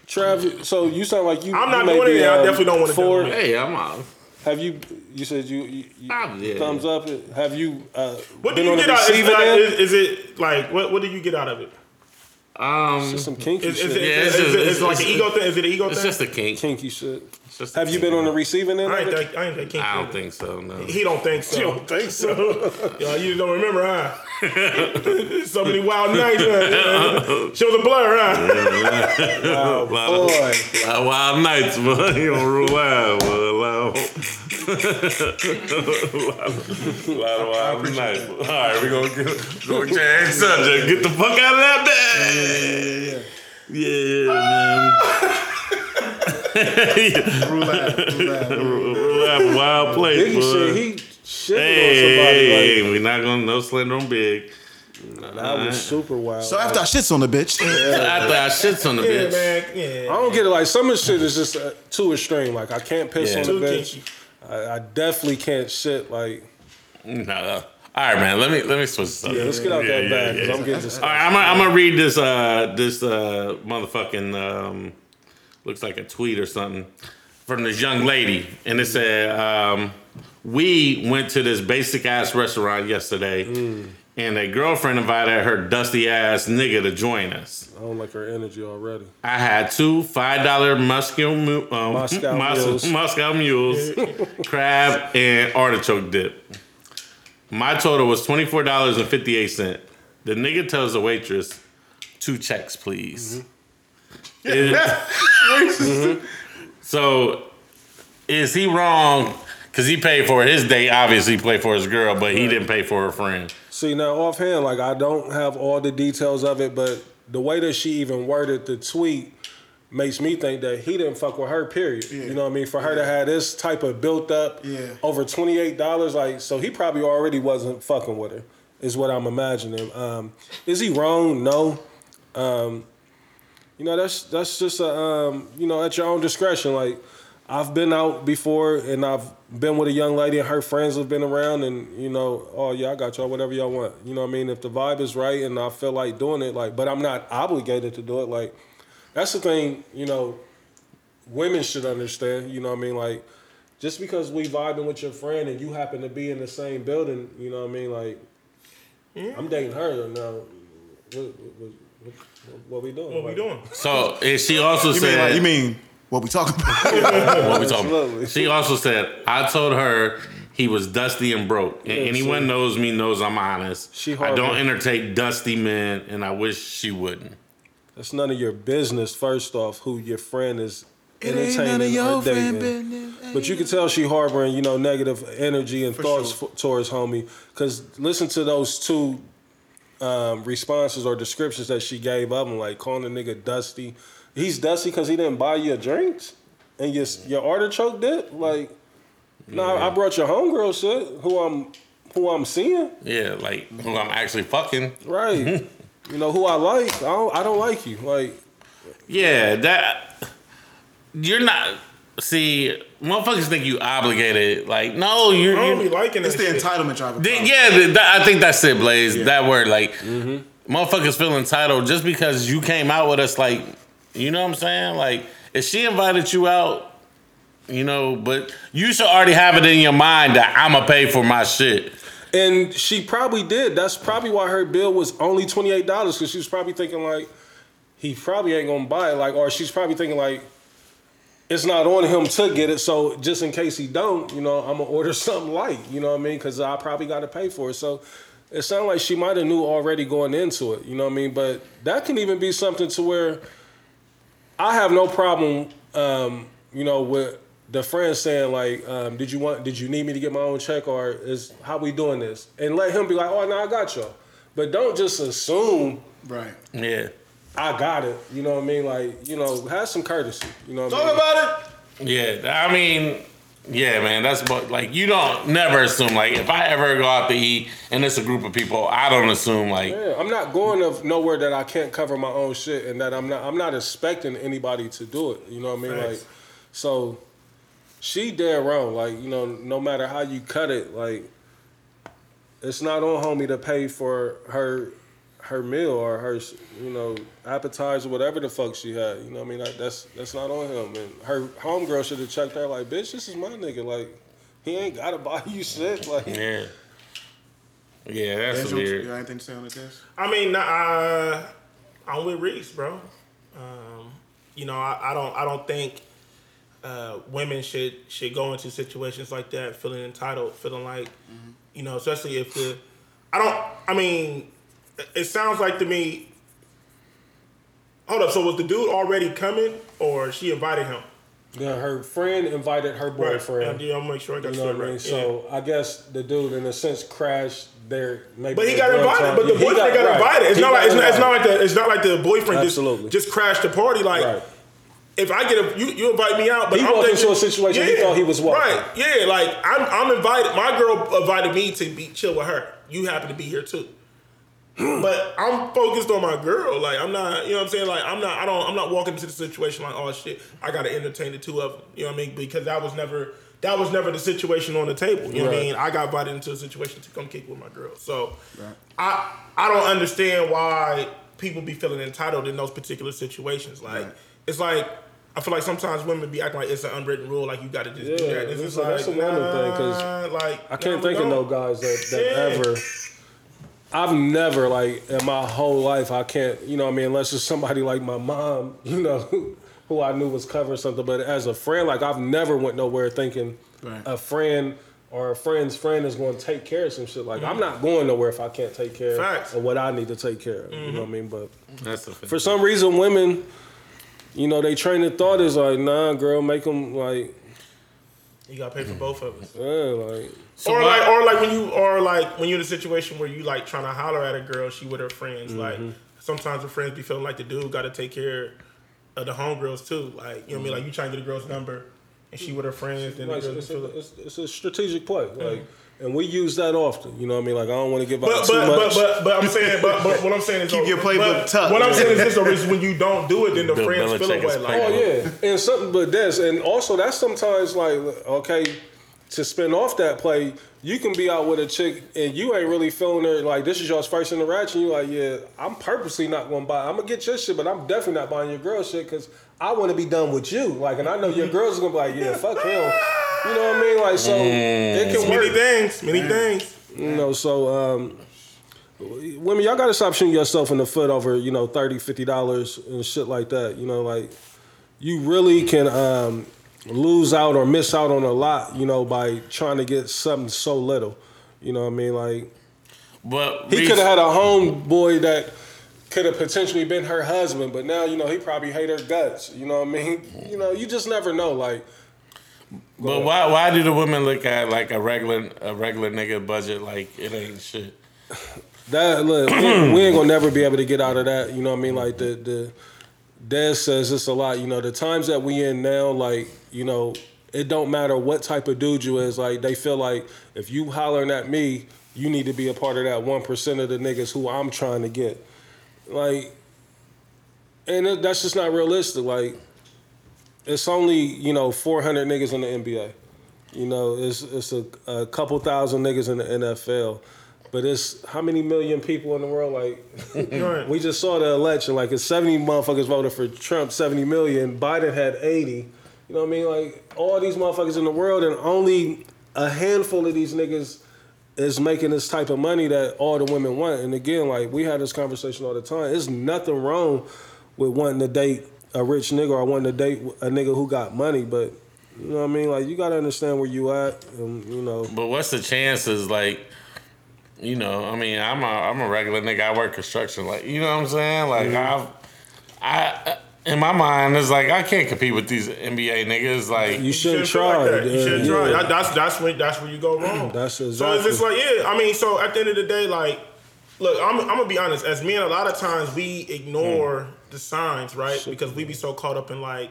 Trav, so you sound like you. I'm not may doing be, it. I um, definitely don't wanna do for- it. Hey, I'm out. Have you? You said you. you, you Ah, yeah. Thumbs up. Have you uh, What do you get out? Is, receiving like, is, is it like what? What do you get out of it? Um, Some kinky Is, shit. is, it, Yeah, it's it- just- is it's- like an ego thing? Is it an ego it's thing? just a kink. kinky shit. It's just Have you been on the receiving end? I of ain't it? think. I ain't think. I don't think so. No. He don't think so. You don't think so? Yo, you don't remember, huh? so many wild nights. Huh? Show the blur, huh? Lot of- boy. lot of wild nights, but you don't rule out. But a lot of, lot of wild nights. All right, we're gonna get, go change subject. Get the fuck out of that bag. Yeah, man. Rule out. Rule out. Rule out wild place, Biggie boy. shit, he shitting on somebody Hey, we're not gonna no slender on big. like that was super wild. So after I shits on the bitch, After I shits on the Yeah, bitch. man. I don't get it. Like some of the shit is just uh, too extreme. Like I can't piss Yeah. on the Too bitch. I, I definitely can't shit. Like Nah. All right, man. Let me let me switch this up. Yeah, let's get out Yeah, that yeah, bag because yeah. I'm getting this. All right, I'm gonna, I'm gonna read this uh this uh motherfucking um looks like a tweet or something from this young lady, and it said um we went to this basic ass restaurant yesterday, and a girlfriend invited her dusty ass nigga to join us. I don't like her energy already. I had two five dollar Moscow mu- um, Moscow Mos- mules. Moscow mules, crab and artichoke dip. My total was twenty four dollars and fifty eight cent. The nigga tells the waitress, two checks, please. Is- Mhm. So, is he wrong? Because he paid for his date. Obviously, paid for his girl, but he didn't pay for her friend. See now offhand, like I don't have all the details of it, but the way that she even worded the tweet makes me think that he didn't fuck with her. Period. You know what I mean? For her to have this type of built up Yeah. over twenty eight dollars, like so he probably already wasn't fucking with her. Is what I'm imagining. Um, is he wrong? No. Um, you know that's that's just a um, you know at your own discretion. Like I've been out before and I've been with a young lady and her friends have been around and you know oh yeah I got y'all whatever y'all want. You know what I mean? If the vibe is right and I feel like doing it, like but I'm not obligated to do it. Like that's the thing. You know, women should understand. You know what I mean? Like just because we vibing with your friend and you happen to be in the same building, you know what I mean? Like I'm dating her now. What, what, what, what we doing? What we doing? So, and she also You mean said, like, you mean what we talking about? what we talking about? She also said, I told her he was dusty and broke. And Yeah, anyone see. knows me knows I'm honest. She I don't entertain dusty men, and I wish she wouldn't. That's none of your business. First off, who your friend is It ain't entertaining none of your friend business. But you eh? can tell she harboring, you know, negative energy and For thoughts sure. f- towards homie. Cause listen to those two um, responses or descriptions that she gave of him, like calling the nigga dusty. He's dusty because he didn't buy you drinks and your your artichoke dip. Like, no, I brought your homegirl shit. Who I'm who I'm seeing. Yeah, like who I'm actually fucking. Right. you know who I like. I don't. I don't like you. Like. Yeah, that you're not. See, motherfuckers think you obligated. Like, no, you're. I don't be you're liking It's the shit. entitlement driving. the- yeah, the, that, I think that's it, Blaze. That word, like, Mm-hmm. motherfuckers feel entitled just because you came out with us. Like, you know what I'm saying? Like, if she invited you out, you know, but you should already have it in your mind that I'ma pay for my shit. And she probably did. That's probably why her bill was only twenty eight dollars because she was probably thinking like, he probably ain't gonna buy it. Like, or she's probably thinking like, it's not on him to get it. So just in case he don't, you know, I'm gonna order something light. You know what I mean? Because I probably got to pay for it. So it sounded like she might have knew already going into it. You know what I mean? But that can even be something to where I have no problem, um, you know, with the friend saying like, um, "Did you want? Did you need me to get my own check, or is how we doing this?" And let him be like, "Oh, no, I got y'all." But don't just assume Right. Yeah. I got it. You know what I mean? Like, you know, have some courtesy. You know what I Talk mean? about it. Yeah, I mean, yeah, man, that's what like you don't never assume like if I ever go out to eat and it's a group of people, I don't assume like Yeah, I'm not going of nowhere that I can't cover my own shit, and that I'm not. I'm not expecting anybody to do it. You know what I mean? Facts. Like, so she dead wrong. Like, you know, no matter how you cut it, like, it's not on homie to pay for her her meal or her, you know, appetizer, whatever the fuck she had. You know what I mean? Like, that's that's not on him. And her homegirl should have checked her like, bitch, this is my nigga. Like, he ain't gotta buy you shit. Like, yeah, yeah, that's Angel, weird. you got anything to say on the test? I mean, uh, I'm with Reese, bro. Um, you know, I, I don't, I don't think uh, women should should go into situations like that feeling entitled, feeling like, you know, especially if the, I don't, I mean, it- sounds like to me. Hold up, so was the dude already coming, or she invited him? yeah, her friend invited her boyfriend. Yeah, I'm make sure I got You know what I mean? right. So I guess the dude, in a sense, crashed there. Maybe But he got invited. time. But the Yeah, he boyfriend got, right. invited. It's He not like got it's not, it's not like the it's not like the boyfriend Absolutely. just just crashed the party. Like Right. if I get a you, you invite me out, but He I'm walked thinking, into a situation he thought he was welcome. Right. Yeah. Like I'm I'm invited. My girl invited me to be chill with her. You happen to be here too. But I'm focused on my girl. Like I'm not, you know what I'm saying? Like I'm not, I don't, I'm not walking into the situation like, oh shit, I gotta entertain the two of them. You know what I mean? Because that was never that was never the situation on the table. You know what I mean? I got invited into a situation to come kick with my girl. So I I don't understand why people be feeling entitled in those particular situations. Like it's like I feel like sometimes women be acting like it's an unwritten rule, like you got to just do Yeah, that. It's just a- that's a woman thing. Cause like I can't nah, think of no guys that, that ever. I've never like in my whole life. I can't, you know, what I mean, unless it's somebody like my mom, you know, who, who I knew was covering something. But as a friend, like I've never went nowhere thinking Right. a friend or a friend's friend is going to take care of some shit. Like I'm not going nowhere if I can't take care Facts. of what I need to take care of. You know what I mm-hmm. mean? But That's the for some reason, women, you know, they train the thought is like, nah, girl, make them like, You got to pay for both of us. yeah, like. So or why- like, or like when you, or like when you're in a situation where you like trying to holler at a girl, she with her friends. Mm-hmm. Like sometimes her friends be feeling like the dude got to take care of the homegirls too. Like you know what I mean? Like you trying to get a girl's number, and she with her friends, then the Like, girl it's, a, it's, it's a strategic play, mm-hmm. like, and we use that often. You know what I mean? Like, I don't want to give out But too but, but much. but but I'm saying but, but what I'm saying is Keep your playbook but tucked. What I'm saying is this: though, is when you don't do it, then the Bill friends feel Belichick away. Like oh yeah, and something, but that's and also that's sometimes like okay, to spin off that play, you can be out with a chick and you ain't really feeling her. Like this is your first interaction. You like, yeah, I'm purposely not gonna buy. I'm gonna get your shit, but I'm definitely not buying your girl shit because I want to be done with you. Like, and I know your girl's gonna be like, yeah, fuck him. You know what I mean? Like, so it can many work. things, many things. You know, so um, women, y'all gotta stop shooting yourself in the foot over, you know, 30 dollars and shit like that. You know, like you really can um, lose out or miss out on a lot, you know, by trying to get something so little. You know what I mean? Like But he could have had a homeboy that could have potentially been her husband, but now, you know, he probably hate her guts. You know what I mean? You know, you just never know. Like But why why do the women look at like a regular a regular nigga budget like it ain't shit? That look, we, we ain't gonna never be able to get out of that. You know what I mean? Like the the Des says this a lot. You know, the times that we in now, like you know, it don't matter what type of dude you is. Like they feel like if you hollering at me, you need to be a part of that one percent of the niggas who I'm trying to get. Like, and that's just not realistic. Like, it's only you know 400 niggas in the NBA. You know, it's it's a, a couple thousand niggas in the NFL. But it's how many million people in the world? Like, we just saw the election. Like, it's 70 motherfuckers voted for Trump, 70 million. Biden had 80. You know what I mean? Like, all these motherfuckers in the world, and only a handful of these niggas is making this type of money that all the women want. And again, like, we had this conversation all the time. There's nothing wrong with wanting to date a rich nigga or wanting to date a nigga who got money, but you know what I mean? Like, you gotta understand where you at, and you know. But what's the chances like you know, I mean, I'm a I'm a regular nigga. I work construction, like you know what I'm saying. Like Mm-hmm. I've, I in my mind, it's like I can't compete with these NBA niggas. Like You shouldn't feel like try. that. You shouldn't try. yeah. That- that's that's where that's where you go wrong. That's exactly. So it's just like yeah. I mean, so at the end of the day, like, look, I'm I'm gonna be honest. As men, a lot of times we ignore the signs, right? Because we be so caught up in like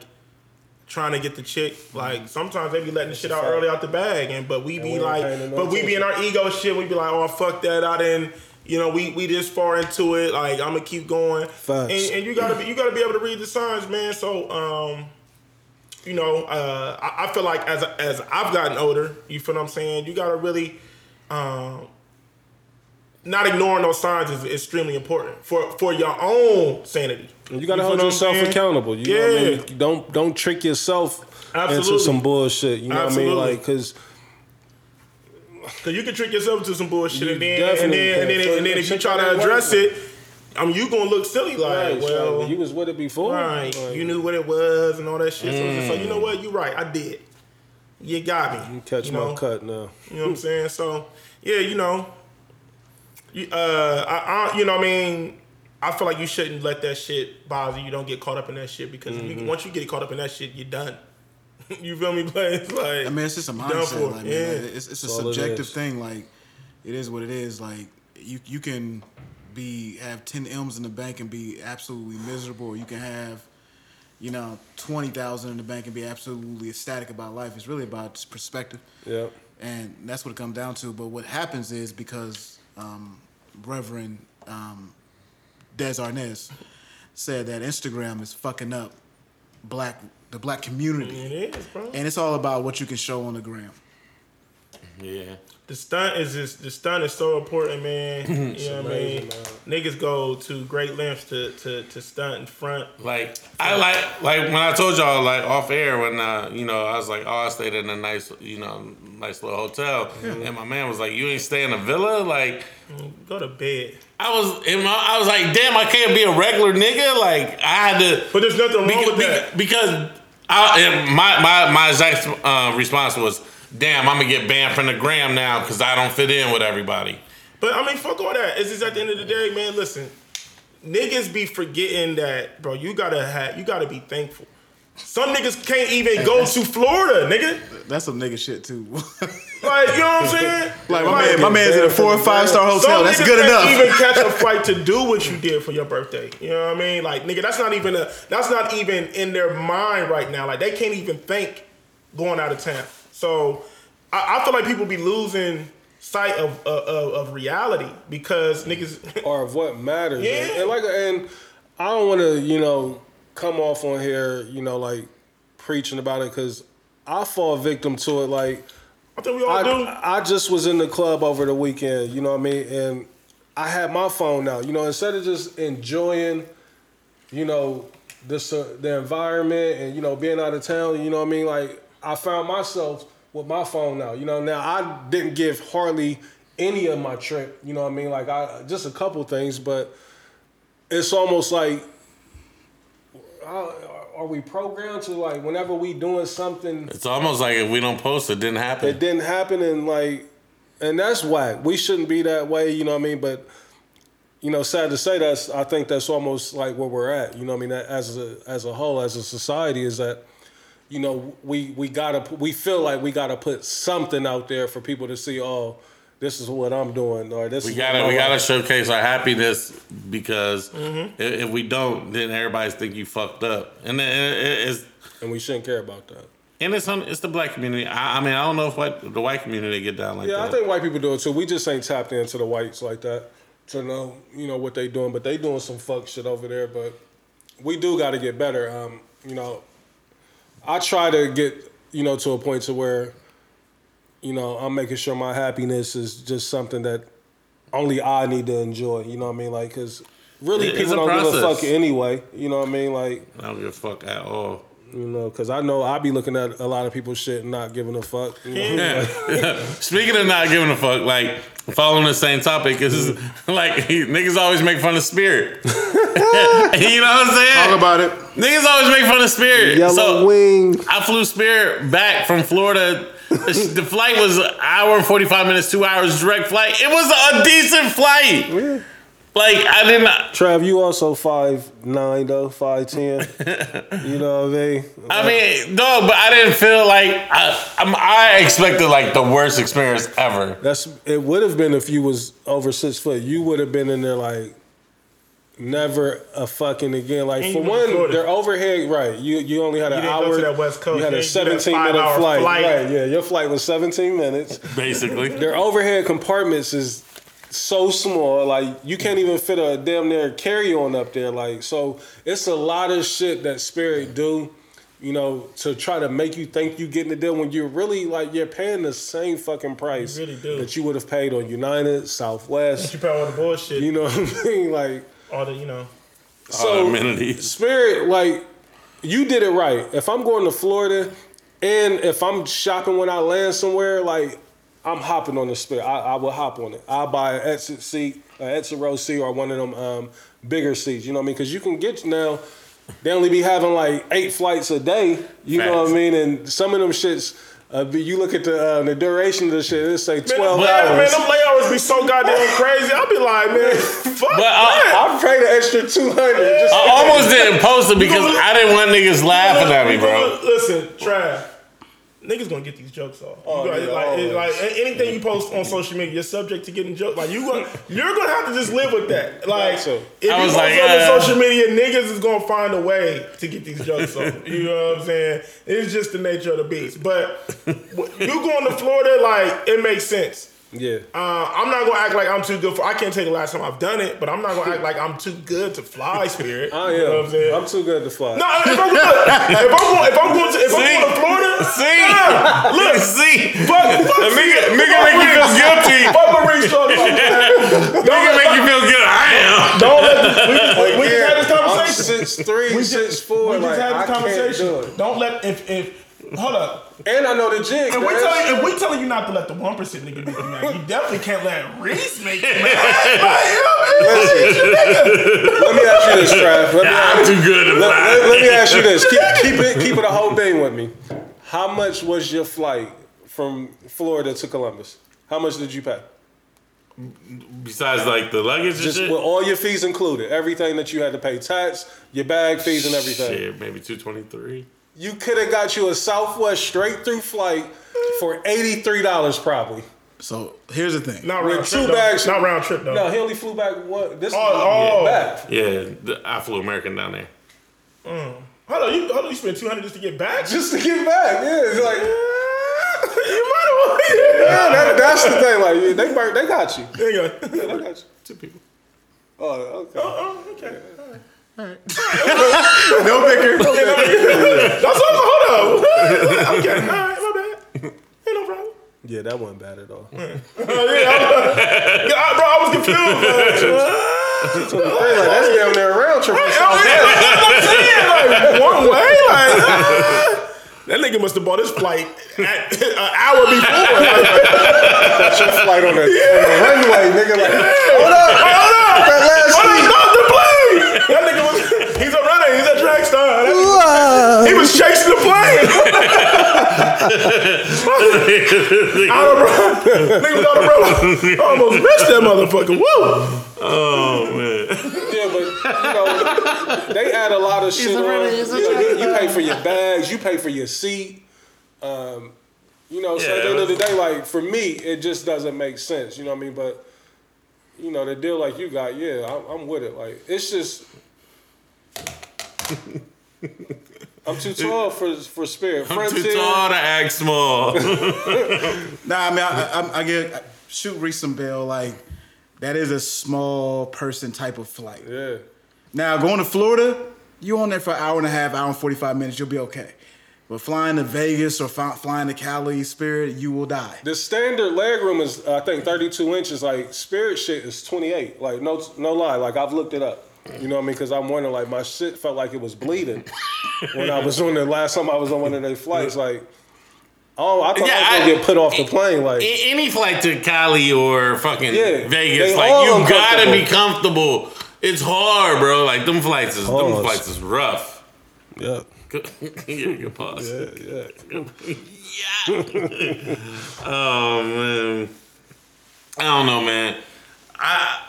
trying to get the chick. Like sometimes they be letting the shit out early out the bag, and but we be we like, but we be in our ego shit. We be like, oh fuck that, I didn't. You know, we we this far into it. Like I'm gonna keep going. And, and you gotta be you gotta be able to read the signs, man. So um you know, uh, I, I feel like as as I've gotten older, you feel what I'm saying. You gotta really, um, not ignoring those signs is extremely important for for your own sanity. You gotta feel hold yourself saying? accountable. You know what I Yeah. mean? Don't don't trick yourself into some bullshit. You know what I mean? Like, cause Cause you can trick yourself into some bullshit, You and then and then and then, and then if you try to address it, I mean, you gonna look silly. Like, right, well, you was with it before. right, Like, you knew what it was and all that shit. So, it's just like, you know mm. what? You're right. I did. You got me. you catch you my cut now. You know what I'm saying? So yeah, you know, you, uh, I, I, you know, what I mean, I feel like you shouldn't let that shit bother you. Don't get caught up in that shit because Mm-hmm. you, once you get caught up in that shit, you're done. you feel me? But it's like I mean, it's just a mindset. for. Like, yeah. man, like, it's, it's a all subjective is. thing. Like, it is what it is. Like, you you can be have ten m's in the bank and be absolutely miserable, or you can have, you know, twenty thousand in the bank and be absolutely ecstatic about life. It's really about perspective, Yeah. and that's what it comes down to. But what happens is because um, Reverend um, Des Arnaz said that Instagram is fucking up black the black community, It is, bro. and it's all about what you can show on the gram. Yeah. The stunt is just the stunt is so important, man. You know what I mean? Niggas go to great lengths to, to, to stunt in front. Like I like like when I told y'all like off air when uh you know I was like oh I stayed in a nice you know nice little hotel and my man was like you ain't stay in a villa like Go to bed. I was in my I was like damn I can't be a regular nigga like I had to But there's nothing wrong with that. because I my my my exact uh, response was damn I'm gonna get banned from the gram now because I don't fit in with everybody. But I mean, fuck all that. It's just at the end of the day, man. Listen, niggas be forgetting that, bro. You gotta have, you gotta be thankful. Some niggas can't even go to Florida, nigga. That's some nigga shit too. Like, you know what I'm saying? like my man, my man's in a four or five star hotel. Some That's niggas good can't enough. even catch a flight to do what you did for your birthday. You know what I mean? Like, nigga, that's not even a, that's not even in their mind right now. Like, they can't even think going out of town. So, I, I feel like people be losing sight of of, of, reality because niggas. or of what matters. Yeah. And, and like, and I don't want to, you know, come off on here, you know, like preaching about it because I fall victim to it. Like, I think we all do. I, I just was in the club over the weekend, you know what I mean, and I had my phone out. You know, instead of just enjoying, you know, this uh, the environment and you know being out of town. You know what I mean? Like I found myself with my phone now. You know, now I didn't give hardly any of my trip. You know what I mean? Like I just a couple things, but it's almost like. Are we programmed to like whenever we doing something It's almost like if we don't post it didn't happen. it didn't happen and like and that's whack we shouldn't be that way you know what i mean but you know sad to say that's i think that's almost like where we're at you know what i mean as a as a whole as a society is that you know we we gotta we feel like we gotta put something out there for people to see oh this is what i'm doing or this We gotta we gotta showcase our happiness because Mm-hmm. if we don't, then everybody's think you fucked up, and it- it- it's and we shouldn't care about that and it's on, it's the black community. I, I mean, I don't know if white, the white community get down like Yeah, that. Yeah, I think white people do it too. We just ain't tapped into the whites like that to know, you know, what they doing. But they doing some fuck shit over there. But we do got to get better. Um, you know, I try to get, you know, to a point to where, you know, I'm making sure my happiness is just something that only I need to enjoy. You know what I mean? Like, cause really it's people don't give a fuck anyway. You know what I mean? Like, I don't give a fuck at all. You know, cause I know I be looking at a lot of people's shit and not giving a fuck. You know? Speaking of not giving a fuck, like following the same topic is like niggas always make fun of Spirit. you know what I'm saying? Talk about it. Niggas always make fun of Spirit. Yellow so wing. I flew Spirit back from Florida. The the flight was an hour and 45 minutes, two hours direct flight. It was a decent flight. Like, I did not. Trav, you also five nine though, five ten. you know what I mean? I mean, no, but I didn't feel like I, I'm, I expected like the worst experience ever. That's it. Would have been if you was over six foot. You would have been in there like never a fucking again. Like And for you went to one, Florida. their overhead right. You you only had an didn't go hour. to that West Coast. You had a didn't do that seventeen minute flight. flight. Right? Yeah, your flight was seventeen minutes. Basically, Their overhead compartments is so small, like you can't even fit a damn near carry on up there. Like so, it's a lot of shit that Spirit do, you know, to try to make you think you're getting the deal when you're really like you're paying the same fucking price You really do. that you would have paid on United, Southwest. You probably all the bullshit. You know what I mean? Like all the, you know. all so the amenities. Spirit, like you did it right. If I'm going to Florida, and if I'm shopping when I land somewhere, like I'm hopping on the Spirit. I, I will hop on it. I'll buy an exit seat, an exit row seat, or one of them um, bigger seats. You know what I mean? Because you can get now. They only be having like eight flights a day. You know what I mean? And some of them shits. Uh, you look at the uh, the duration of the shit. It say twelve man, hours. man, them layovers be so goddamn crazy. I'll be like, man, fuck But I, I paid an extra two hundred. Just I almost didn't post it because I didn't want niggas laughing at me, bro. Listen, Trav. Niggas gonna get these jokes off. Oh, you gotta, yeah, like, it- like anything you post on social media, you're subject to getting jokes. Like you gonna, you're gonna have to just live with that. Like so. if I you was post like, on uh, social media, niggas is gonna find a way to get these jokes off. You know what I'm saying? It's just the nature of the beast. But you going to Florida, like it makes sense. Yeah. Uh, I'm not gonna act like I'm too good for. I can't take the last time I've done it, but I'm not gonna act like I'm too good to fly Spirit. Oh You know what I'm saying? I'm too good to fly. no, if I'm, look, if I'm going, if I'm going to, if I'm going to Florida, See, nah, look, see, fuck, fuck, nigga, nigga make you feel guilty. fuck what Reese talking about. man. Nigga Don't make you feel good. I am. Don't let this, we, just- we just had this I'm conversation. six three, We six just, four. we just like, had I this conversation. can't do it. Don't let if if hold up. And I know the jig. If we man. tell you, if we telling you not to let the one percent nigga make you mad, you definitely can't let Reese make you mad. Let me ask you this, Trav. Let me, I'm too good to let, let- let me ask you this. Keep, keep it keep it a whole thing with me. How much was your flight from Florida to Columbus? How much did you pay? Besides like the luggage and Just shit. with all your fees included, everything that you had to pay, tax, your bag fees, and everything. Shit, maybe two twenty three. You could have got you a Southwest straight through flight for eighty three dollars probably. So here's the thing. Not With round two trip, though. bags- Not round trip though. No, he only flew back one. This Oh, is oh. back. Yeah, the, I flew American down there. Mm. Hold on, you hold on, you spent two hundred just to get back. Just to get back. Yeah, it's like you might have won. yeah, that, that's the thing. Like they they got you. There you go. Yeah, they got you. Two people. Oh, okay. Oh, oh okay. No bigger. That's all. Hold on. okay. All right. My bad. Ain't no problem. Yeah, that wasn't bad at all. Oh, yeah, I, I- bro, I was confused. bro. Like, that's down there round trip. from South yeah, Bend. that's what I'm saying. Like one way. Like ah. that nigga must have bought his flight at, an hour before. Like, That's your flight on the, on the runway, nigga. Like, hold up, hold up. that last Hold on, That nigga was. He's a runner. He's a track star. That- He was chasing the plane. out of Nigga was out of road. I almost missed that motherfucker. Woo! Oh man. Yeah, but you know, they add a lot of shit a on. runner, he's a You, know, you, you pay for your bags, you pay for your seat. Um, you know, so at the end of the day, like for me, it just doesn't make sense. You know what I mean? But you know, the deal like you got, yeah, I'm, I'm with it. Like it's just. I'm too tall for for Spirit. I'm too tall to act small. Nah, I mean, I, I, I get I shoot Reese some bill. Like that is a small person type of flight. Yeah. Now going to Florida, you on there for an hour and a half, hour and forty five minutes, you'll be okay. But flying to Vegas or fly, flying to Cali, Spirit, you will die. The standard leg room is I think 32 inches. Like Spirit shit is 28. Like no no lie. Like I've looked it up. You know what I mean? Because I'm wondering like my shit felt like it was bleeding when I was on the last time I was on one of their flights. Like oh I thought Yeah, I was gonna get put off the plane. Like Any flight to Cali or fucking Yeah, Vegas, like you gotta be comfortable. It's hard, bro. Like them flights is them flights is rough. yeah yeah, good pause. yeah. Yeah. oh man, I don't know, man. I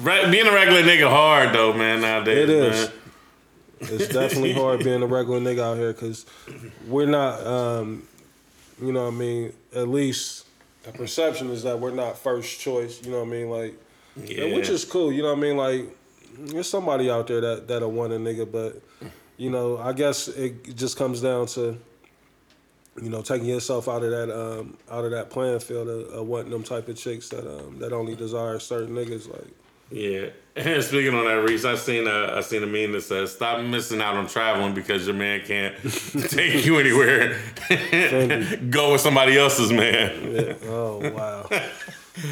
re- being a regular nigga hard though, man. Nowadays, It is. Man. It's definitely hard being a regular nigga out here because we're not, um, you know what I mean? At least the perception is that we're not first choice, you know what I mean? Like, Yeah. which is cool, you know what I mean? Like, there's somebody out there that, that'll want a nigga, but, you know, I guess it just comes down to, you know, taking yourself out of that um, out of that playing field of, of wanting them type of chicks that um, that only desire certain niggas. Like, Yeah. And speaking on that, Reese, I seen a I seen a meme that says, "Stop missing out on traveling because your man can't take you anywhere. Go with somebody else's man." Oh wow.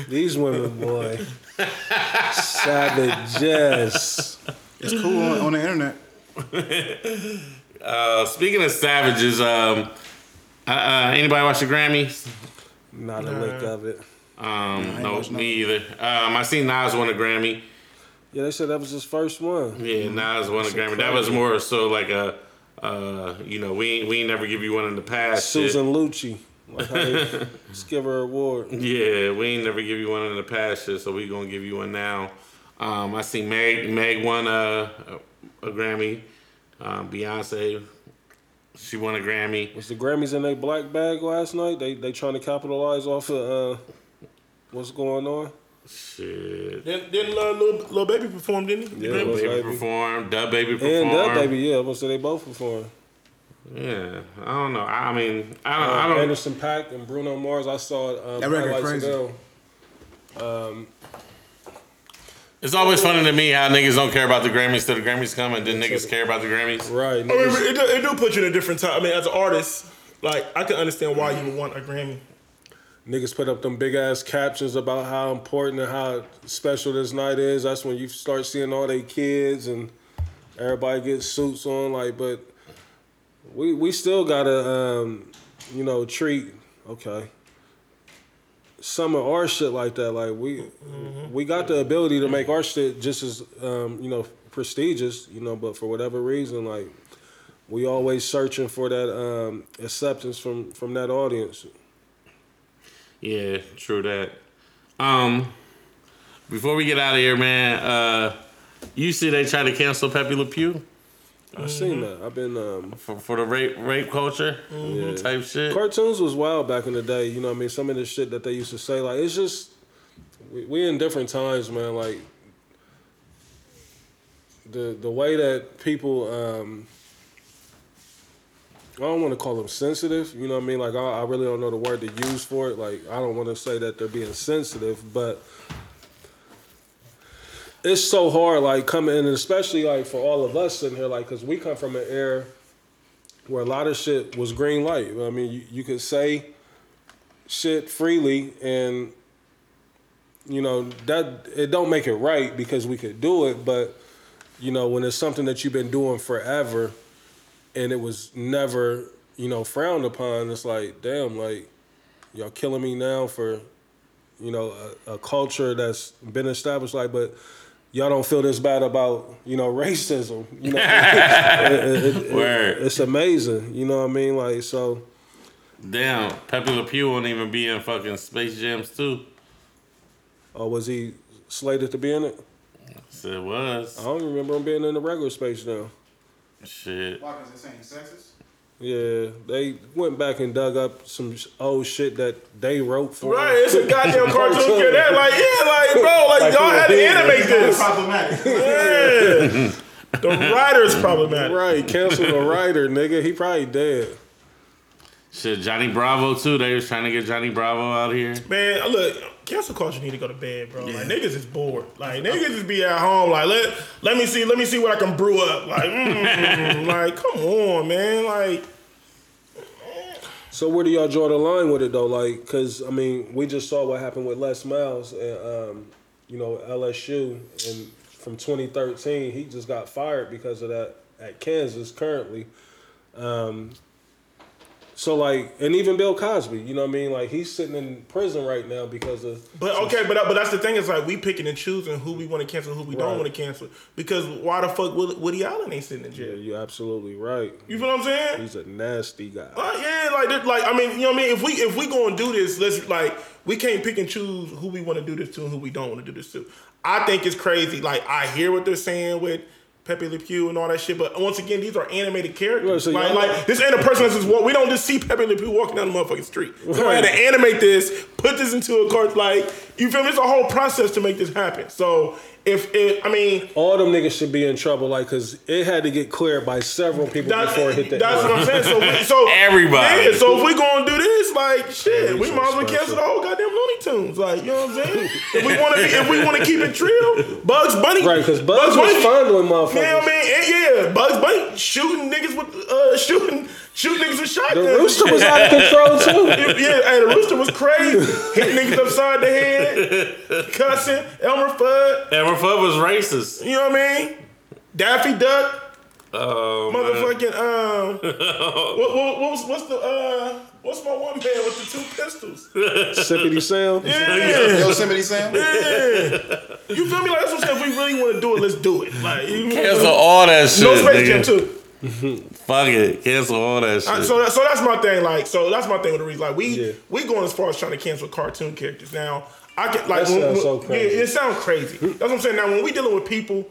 These women, boy. Savages. It's cool on, on the internet. Uh, speaking of savages, um, uh, uh, anybody watch the Grammys? Not a lick of it. Um, no, watched me either. Um, I seen Nas win a Grammy. Yeah, they said that was his first one. Yeah, Nas won a Grammy. That was more so like a, uh, you know, we we ain't never give you one in the past. shit. Susan Lucci. Like how they just give her an award. Yeah, we ain't never give you one in the past, shit, so we gonna give you one now. Um, I seen Meg Meg won a a, a Grammy. Um, Beyonce, she won a Grammy. Was the Grammys in their black bag last night? They they trying to capitalize off of uh, what's going on? Shit. Didn't, didn't uh, little, little baby perform? Didn't he? Yeah, Dub Baby Baby. performed. DaBaby And performed. that baby, yeah, I was say they both performed. Yeah, I don't know. I mean, I don't. I Uh, don't. Anderson .Paak and Bruno Mars. I saw uh, That record highlights of crazy. Them. It's always funny to me how niggas don't care about the Grammys till the Grammys come, and then niggas care about the Grammys. Right. I mean, it do, it do put you in a different time. I mean, as an artist, like I can understand why you would want a Grammy. Niggas put up them big ass captions about how important and how special this night is. That's when you start seeing all they kids and everybody gets suits on. Like, but we we still gotta um, you know treat okay some of our shit like that. Like we we got the ability to make our shit just as um, you know prestigious. You know, but for whatever reason, like we always searching for that um, acceptance from from that audience. Yeah, true that. Um, before we get out of here, man, uh, you see they try to cancel Pepe Le Pew I seen that. I've been um, for, for the rape rape culture type shit. cartoons was wild back in the day. You know, what I mean, some of the shit that they used to say, like it's just we, we in different times, man. Like the the way that people, um, I don't want to call them sensitive. You know what I mean? Like I, I really don't know the word to use for it. Like I don't want to say that they're being sensitive, but it's so hard. Like coming in, and especially like for all of us sitting here, like because we come from an era where a lot of shit was green light. I mean, you, you could say shit freely, and you know that it don't make it right because we could do it. But you know, when it's something that you've been doing forever, and it was never you know frowned upon, it's like damn, like y'all killing me now for you know a, a culture that's been established. Like, but. Y'all don't feel this bad about you know racism, you know. It- it- it- Word. it's amazing. You know what I mean? Like so. Damn, Pepe Le Pew won't even be in fucking Space Jams too. Or was he slated to be in it? So it was I don't remember him being in the regular space now. shit. Why? Because they're saying sexist? Yeah, they went back and dug up some old shit that they wrote for. Right, it's a goddamn cartoon. Cartoon. That like, yeah, like, bro, like, Like, y'all had to animate this. Problematic. Yeah. the writer's problematic. Right, cancel the writer, nigga. He probably dead. Shit, Johnny Bravo too. They was trying to get Johnny Bravo out here. Man, look, cancel culture need to go to bed, bro. Like niggas is bored. Like niggas just be at home. Like let let me see, let me see what I can brew up. Like, mm, like come on, man. Like So where do y'all draw the line with it though? Like, cause I mean, we just saw what happened with Les Miles and um, you know LSU, and from 2013 he just got fired because of that at Kansas currently. Um, so like, and even Bill Cosby, you know what I mean? Like he's sitting in prison right now because of. But okay, but but that's the thing is like we picking and choosing who we want to cancel, who we don't want to cancel. Because why the fuck Woody, Allen ain't sitting in jail? Yeah, you're absolutely right. You feel what I'm saying? He's a nasty guy. Uh, yeah, like like I mean, you know what I mean. If we if we gonna do this, let's like we can't pick and choose who we want to do this to and who we don't want to do this to. I think it's crazy. Like I hear what they're saying with Pepe Le Pew and all that shit, but once again, these are animated characters. Right, so like, like this ain't a person that's just walk. We don't just see Pepe Le Pew walking down the motherfucking street. Somebody had to animate this, put this into a cart. Like you feel me? It's a whole process to make this happen. So if it, I mean. All them niggas should be in trouble, like, cause it had to get cleared by several people That's, before it hit the. that's what I'm saying. So, we, so Everybody. Yeah, so if we gonna do this, like shit, we might as well cancel the whole goddamn Looney Tunes. Like, you know what I'm saying? if we want to, if we want to keep it trill, Bugs Bunny, Right, cause Bugs was fondling motherfuckers. You know I mean? And yeah, Bugs Bunny shooting niggas with uh shooting shooting niggas with shotguns. The rooster was out of control too. Yeah, and the rooster was crazy. Hitting niggas upside the head, cussing. Elmer Fudd, Elmer Fudd was racist. you know what I mean? Daffy Duck. Oh, man. Motherfucking um, what, what, what's what's the uh, what's my one man with the two pistols? Sippity Sam. Yeah, Yosemite Sam? yeah. You feel me? Like that's what I'm saying. If we really want to do it, let's do it. Like you Cancel all that shit. no space jam too. Fuck it. Cancel all that shit. Uh, So that, so that's my thing. Like so that's my thing with the reason. Like we Yeah. we going as far as trying to cancel cartoon characters. Now I can like That when- sounds when- so crazy. Yeah, it sounds crazy. That's what I'm saying. Now when we dealing with people,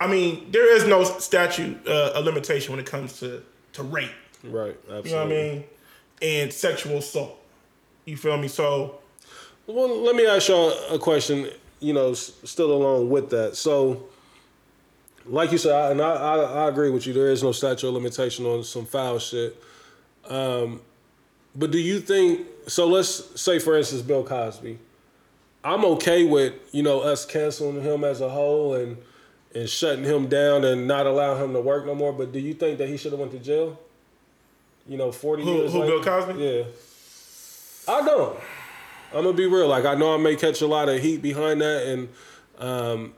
I mean there is no statute uh, a limitation when it comes to to rape. Right, absolutely. You know what I mean? And sexual assault. You feel me? So Well, let me ask y'all a question. You know, s- still along with that. So, like you said, I, and I, I, I agree with you. There is no statute of limitation on some foul shit. Um, but do you think? So let's say, for instance, Bill Cosby. I'm okay with you know us canceling him as a whole and and shutting him down and not allowing him to work no more. But do you think that he should have went to jail? You know, forty Who- years. who, later? Bill Cosby? Yeah. I don't. I'm gonna be real. Like I know I may catch a lot of heat behind that, and um,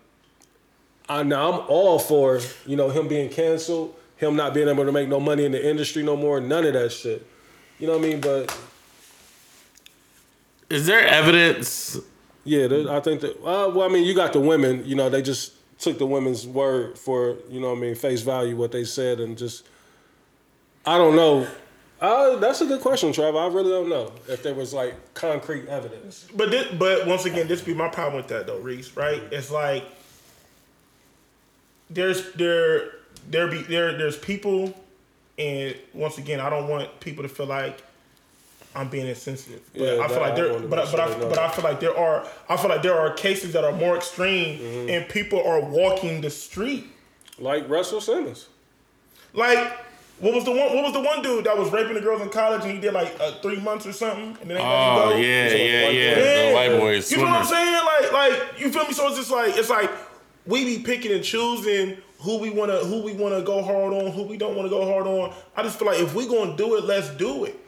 I now I'm all for you know him being canceled, him not being able to make no money in the industry no more, none of that shit. You know what I mean? But Is there evidence? yeah, there- I think that. Uh, well, I mean, you got the women. You know, they just took the women's word for you know what I mean face value what they said and just. I don't know. Uh, that's a good question, Trevor. I really don't know if there was like concrete evidence. But this, but once again, this be my problem with that though, Reese. Right? It's like there's there there be there there's people, and once again, I don't want people to feel like I'm being insensitive. But Yeah, I feel like I there, but I, make but I, but I feel like there are I feel like there are cases that are more extreme, Mm-hmm. and people are walking the street Like Russell Simmons. like. What was the one? What was the one dude that was raping the girls in college and he did like uh, three months or something? And then they let him Oh go? yeah, yeah, yeah. The white boy You know what I'm saying? Like, like you feel me? So it's just like it's like we be picking and choosing who we wanna who we wanna go hard on, who we don't wanna go hard on. I just feel like if we gonna do it, let's do it.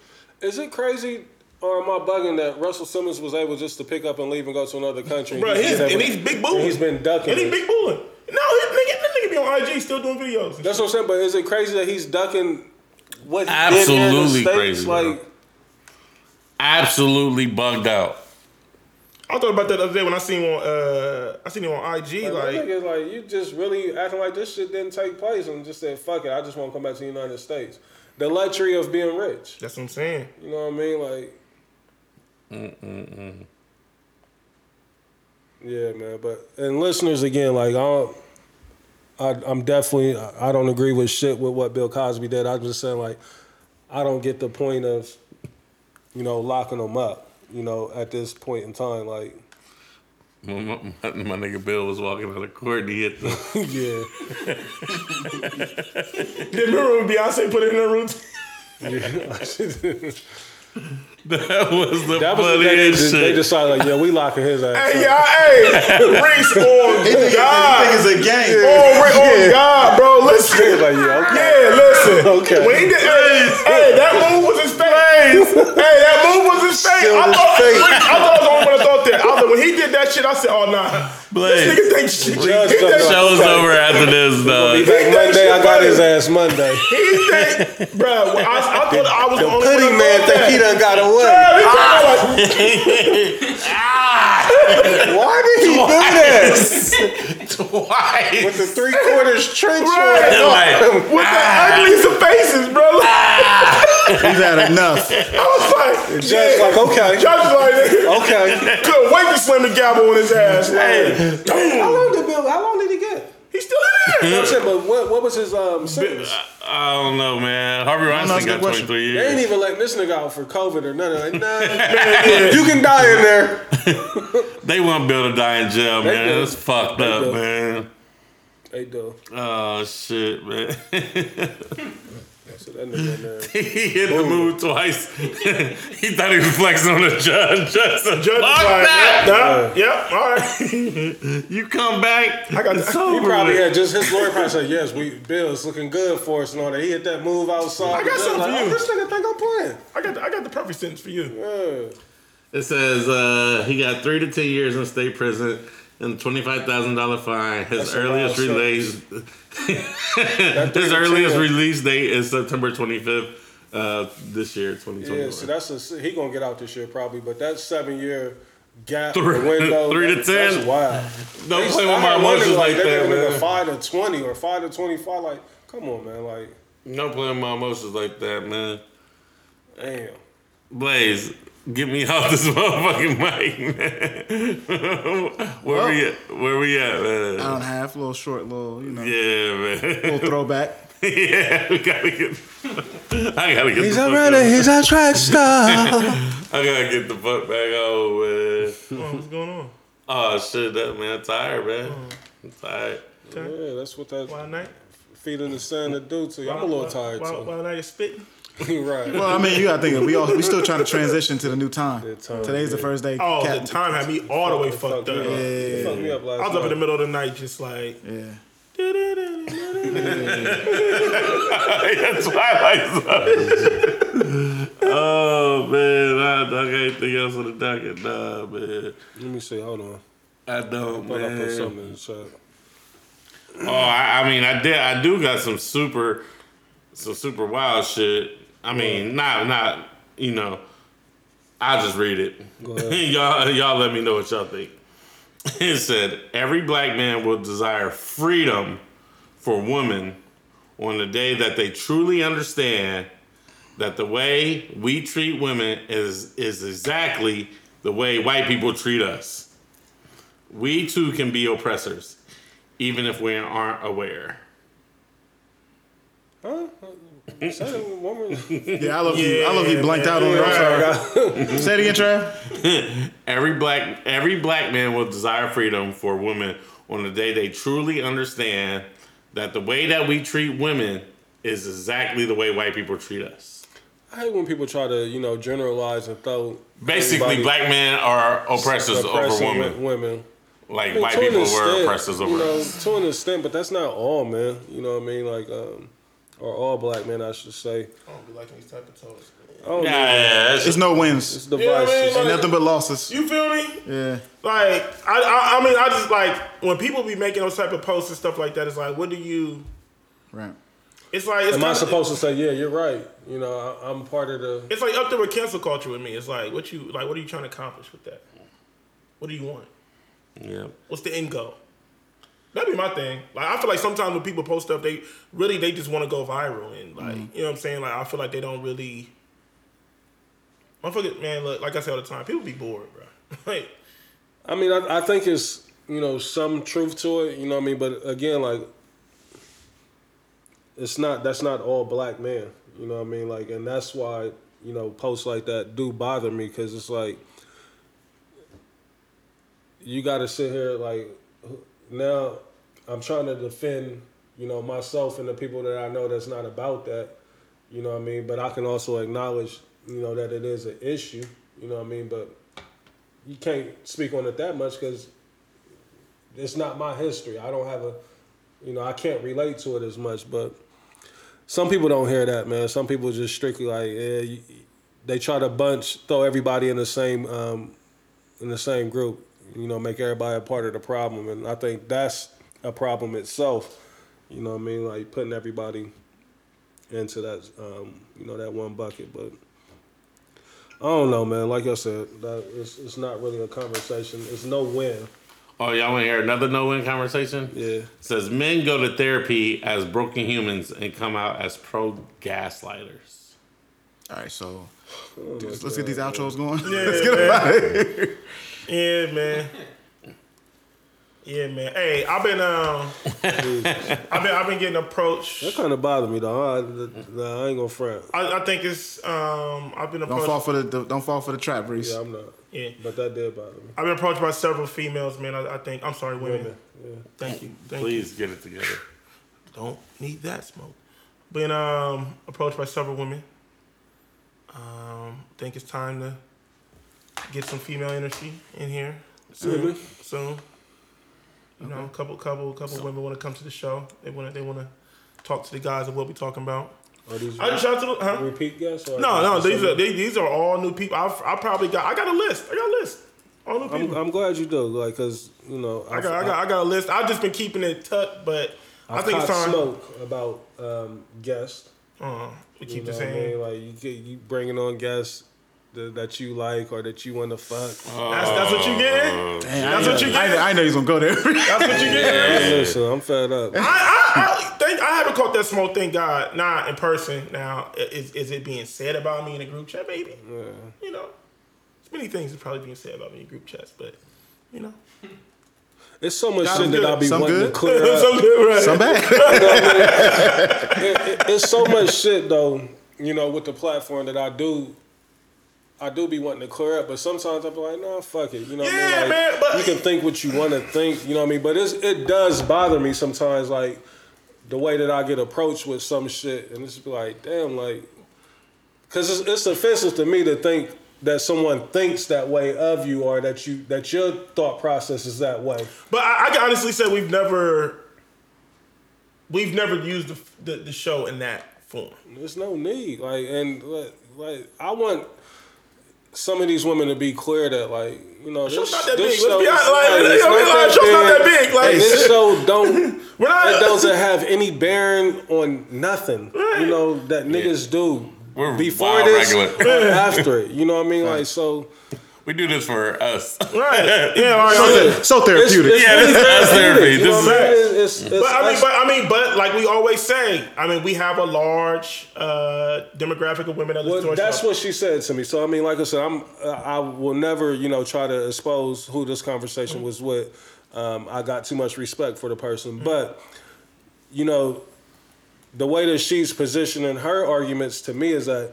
Is it crazy or am I bugging that Russell Simmons was able just to pick up and leave and go to another country? Bro, he's, been able- and he's big bulling. and He's been ducking. And he's it. big bulling. No, he, nigga, that nigga be on IG still doing videos. That's what I'm saying. But is it crazy that he's ducking what he did in the Absolutely States? crazy, bro. Like, Absolutely bugged out. I thought about that the other day when I seen him on uh I seen him on IG like, like nigga, like you just really acting like this shit didn't take place and just said, "Fuck it, I just want to come back to the United States." The luxury of being rich. that's what I'm saying. You know what I mean? Like, mm mm yeah, man. But and listeners, again, like I, don't, I, I'm definitely, I don't agree with shit with what Bill Cosby did. I'm just saying, like, I don't get the point of, you know, locking them up. You know, at this point in time, like, My, my, my nigga Bill was walking out of court and he hit the. yeah, Then remember when Beyonce put it in her routine? That was the that was the day they, just, they decided, like, yeah, we locking his ass. Hey, y'all, hey, Reese, oh, on He think, he think it's a game. Oh, Rick, oh God, bro, listen. like, yeah, okay. Yeah, listen. Okay. When he did, hey, hey, that move was his face. hey, that move was his face. Still I his thought, face. I thought I was the only one that thought that. I was like, when he did that shit, I said, oh nah. Blaze. This nigga thinks shit. He Judge think. Show's over after this, Be dog. back Monday. I got his ass Monday. he think, bro. I, I thought I was the, only Putty one man that think he done got away. Yeah, he ah. Why did he do that? Twice. With the three quarters trench Right. on. Like, like, with the ah. ugliest of faces, bro. Ah. He's had enough. I was like, Judge like, okay, Judge like, okay. couldn't wait to slam the gavel on his ass. Like, How long did Bill? How long did he get? He's still in You know there. what I'm saying, but what, what was his um sentence? I don't know, man. Harvey know, Weinstein a got good question. 23 They ain't even letting this nigga out for COVID or nothing. Like, nah, you can die in there. They want Bill to die in jail, They man. do. That's fucked They up, do. man. They do. Oh shit, man. So that nigga in there. he hit the move twice. he thought he was flexing on the judge. Said, Judge "Fuck that. yeah, yeah, all right. You come back. I got it's the- over He probably had just his lawyer probably said, yes, we Bill it's looking good for us and all that. He hit that move outside. I got something like, for oh, you. this nigga think I'm playing. I got, the, I got the perfect sentence for you. Yeah. It says uh, he got three to ten years in state prison and twenty five thousand dollar fine. His That's earliest release, his earliest release date is September twenty fifth. Uh, this year, twenty twenty Yeah, so that's a, he gonna get out this year probably, but that seven year gap Three- window, three to 10. That's wild. Don't They- play with my emotions like they that, man. Five to twenty or five to twenty five. Like, come on, man. Like, Don't play with my emotions like that, man. damn. Blaze, get me off this motherfucking mic, man. Where we at? Where we at, man? Hour and a half, little short, little, you know, Yeah, man. little throwback. yeah, we gotta get. I gotta get. He's the a fuck runner. out. He's a track star. I gotta get the fuck back home, man. Oh, what's going on? Oh shit, that man, I'm tired, man. I'm tired. Okay. Yeah, that's what that Wild night. feet in the sand to do to you. I'm a little tired Wild, too. wild night is spitting. right. Well, I mean, you gotta think we all we still trying to transition to the new time. Yeah, time, Today's the first day. Oh, Cap- the time had me all the way fucked up. me up. It fucked me up last I was up in the middle of the night, just like. Yeah. That's why I like Zone. Oh man, I, I got anything else on the docket? Nah, man. Let me see. Hold on. I don't, Thought I put man. something in the chat. Oh, I, I mean, I did. I do got some super, some super wild shit. I mean, not, not, you know. I'll just read it. Go ahead. y'all, y'all, let me know what y'all think. It said, "Every black man will desire freedom for women on the day that they truly understand that the way we treat women is is exactly the way white people treat us. We too can be oppressors, even if we aren't aware." Huh? Say it one more- Yeah, I love you. I love you blanked out on it. I'm sorry. Say it again, Trav. Every black every black man will desire freedom for women on the day they truly understand that the way that we treat women is exactly the way white people treat us. I hate when people try to, you know, generalize and throw Basically, black men are oppressors over women. Women. Like I mean, white to an people were oppressors over you know, us. to an extent, but that's not all, man. You know what I mean? Like, um, or all black men, I should say. I don't be liking these type of toes. I don't Yeah, know. yeah, It's no It's wins. devices. Yeah, man, Ain't nothing but losses. You feel me? Yeah. Like I, I, I mean, I just like when people be making those type of posts and stuff like that. It's like, what do you? Right. It's like it's Am I kinda- supposed to say, yeah, you're right? You know, I, I'm part of the. It's like up there with cancel culture with me. It's like, what you like? What are you trying to accomplish with that? What do you want? yeah. What's the end goal? That'd be my thing. Like I feel like sometimes when people post stuff, they really they just want to go viral and like mm-hmm. you know what I'm saying. Like I feel like they don't really. Motherfucker, man, look, like I say all the time, people be bored, bro. like I mean, I, I think it's you know some truth to it. You know what I mean? But again, like, it's not. That's not all black men. You know what I mean? Like, and that's why you know posts like that do bother me because it's like you got to sit here like now. I'm trying to defend you know myself and the people that I know that's not about that. You know what I mean? But I can also acknowledge you know that it is an issue. You know what I mean? But you can't speak on it that much because it's not my history. I don't have a, you know, I can't relate to it as much. But some people don't hear that, man. Some people just strictly like, yeah, you, they try to bunch, throw everybody in the same, um, in the same group. You know, make everybody a part of the problem, and I think that's a problem itself. You know what I mean? Like putting everybody into that, um, you know, that one bucket, but. I don't know, man. Like I said, that it's, it's not really a conversation. It's no win. Oh, y'all want to hear another no-win conversation? Yeah. It says men go to therapy as broken humans and come out as pro gaslighters. All right, so Oh let's, let's get these outros going. Yeah, let's get them man. out of here. Yeah, man. Yeah, man. Hey, I've been um, I've been I've been getting approached. That kind of bothered me though. I, nah, I ain't gonna front. I, I think it's um, I've been approached. Don't approached. fall for the don't fall for the trap, Reese. Yeah, I'm not. yeah, But that did bother me. I've been approached by several females, man. I, I think I'm sorry, women. Women. Yeah. Thank you. Thank you. Please get it together. Don't need that smoke. Been um, approached by several women. Um, think it's time to get some female energy in here soon. Really? Soon. You know, a couple, couple, couple women want to come to the show. They want to, they want to talk to the guys of what we're talking about. Are these I just shout out to the, huh? repeat guests? No, no, these are they, these are all new people. I've, I probably got I got a list. I got a list. All new I'm. I'm glad you do, like, cause you know, I got I got I got a list. I've just been keeping it tucked, but I I've think it's time. smoke about um, guests. Uh, we You keep know the what I same. mean? Like you get you bringing on guests that, that you like or that you want to fuck. That's that's what you getting. Oh, that's what you get. I, I know he's gonna go there. That's what you getting. Listen, I'm fed up. I, I, I think I haven't caught that smoke. Thank God, not in person. Now, is is it being said about me in a group chat? Maybe. You know, there's many things that's probably being said about me in group chats, but you know, It's so much shit shit 'em that. I'll be Some wanting good. to clear up. so good, right? Some bad. it- it's so much shit though, you know, with the platform that I do I do be wanting to clear up, but sometimes I be like, nah, fuck it. You know what I mean? Like, man, but- you can think what you want to think. You know what I mean? But it's, it does bother me sometimes, like the way that I get approached with some shit, and it's like, damn, like, because it's, it's offensive to me to think that someone thinks that way of you, or that you that your thought process is that way. But I, I can honestly say we've never, we've never used the, the, the show in that form. There's no need, like, and like, like I want some of these women to be clear that, like, you know, show's this, not that this big. Let's be show honest, is- like, it's not that show's not that big. big, like- this show don't. We're not- it doesn't have any bearing on nothing. You know that niggas do We're before wild this, regular. after it. You know what I mean? Like so. We do this for us. Right. Yeah. All right, So, okay. so therapeutic. it's Yeah, this is us therapy. You know This what I is- It's, it's, But I mean, but I mean, but like we always say, I mean, we have a large uh, demographic of women that listen Well, to that's what she said to me. So I mean, like I said, I'm I will never you know try to expose who this conversation was with. Um, I got too much respect for the person, but you know, the way that she's positioning her arguments to me is that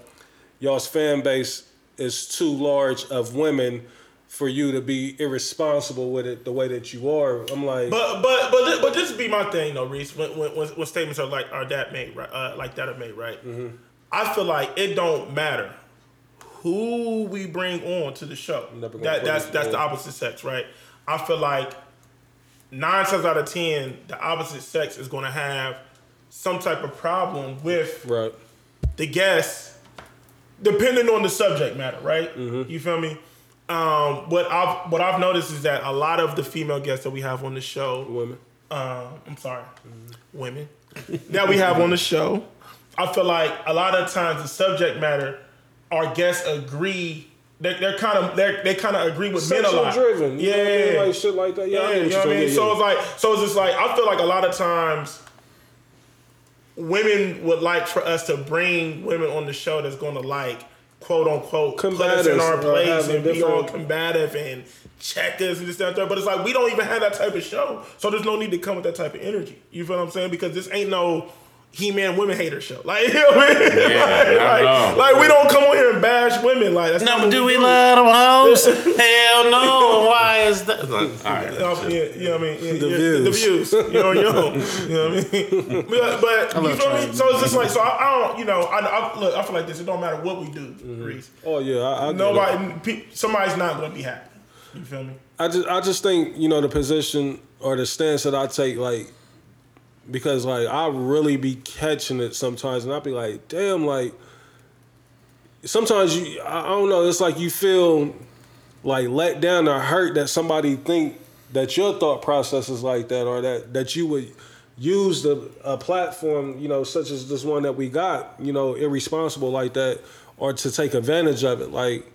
y'all's fan base is too large of women for you to be irresponsible with it the way that you are. I'm like, But but but this, but this be my thing though, Reese. When, when, when statements are like are that made right, uh, like that are made right. Mm-hmm. I feel like it don't matter who we bring on to the show. That that's that's the opposite sex, right? I feel like nine times out of ten, the opposite sex is going to have some type of problem with right, the guests, depending on the subject matter, right? Mm-hmm. You feel me? Um, what I've what I've noticed is that a lot of the female guests that we have on the show, women. um, I'm sorry, women that we have on the show, I feel like a lot of times the subject matter, our guests agree. They're, they're kind of they're, they kind of agree with men a Sexual lot. driven, you know I mean? yeah, like shit like that. Yeah, yeah, you know what I mean. saying. So it's like, so it's just like I feel like a lot of times women would like for us to bring women on the show that's going to like quote unquote put us in our uh, place and be all combative and check us and this and that. But it's like we don't even have that type of show, so there's no need to come with that type of energy. You feel what I'm saying? Because this ain't no. He-Man women hater show, like you know what I mean? Yeah, like, I like, know. like, we don't come on here and bash women, like that's not No, what do we do. love them hoes? Hell no. Why is that? All right. Uh, yeah, you know what I mean? Yeah, The views. The views. You're on your. You know what I mean? But, but you feel me? So it's just like, so I, I don't, you know, I, I, look, I feel like this. It don't matter what we do, Reese. Oh yeah, I, I. Nobody, pe- somebody's not going to be happy. You feel me? I just I just think you know the position or the stance that I take like because like I really be catching it sometimes and I be like damn like sometimes you I don't know it's like you feel like let down or hurt that somebody think that your thought process is like that or that that you would use the a platform you know such as this one that we got you know irresponsible like that or to take advantage of it like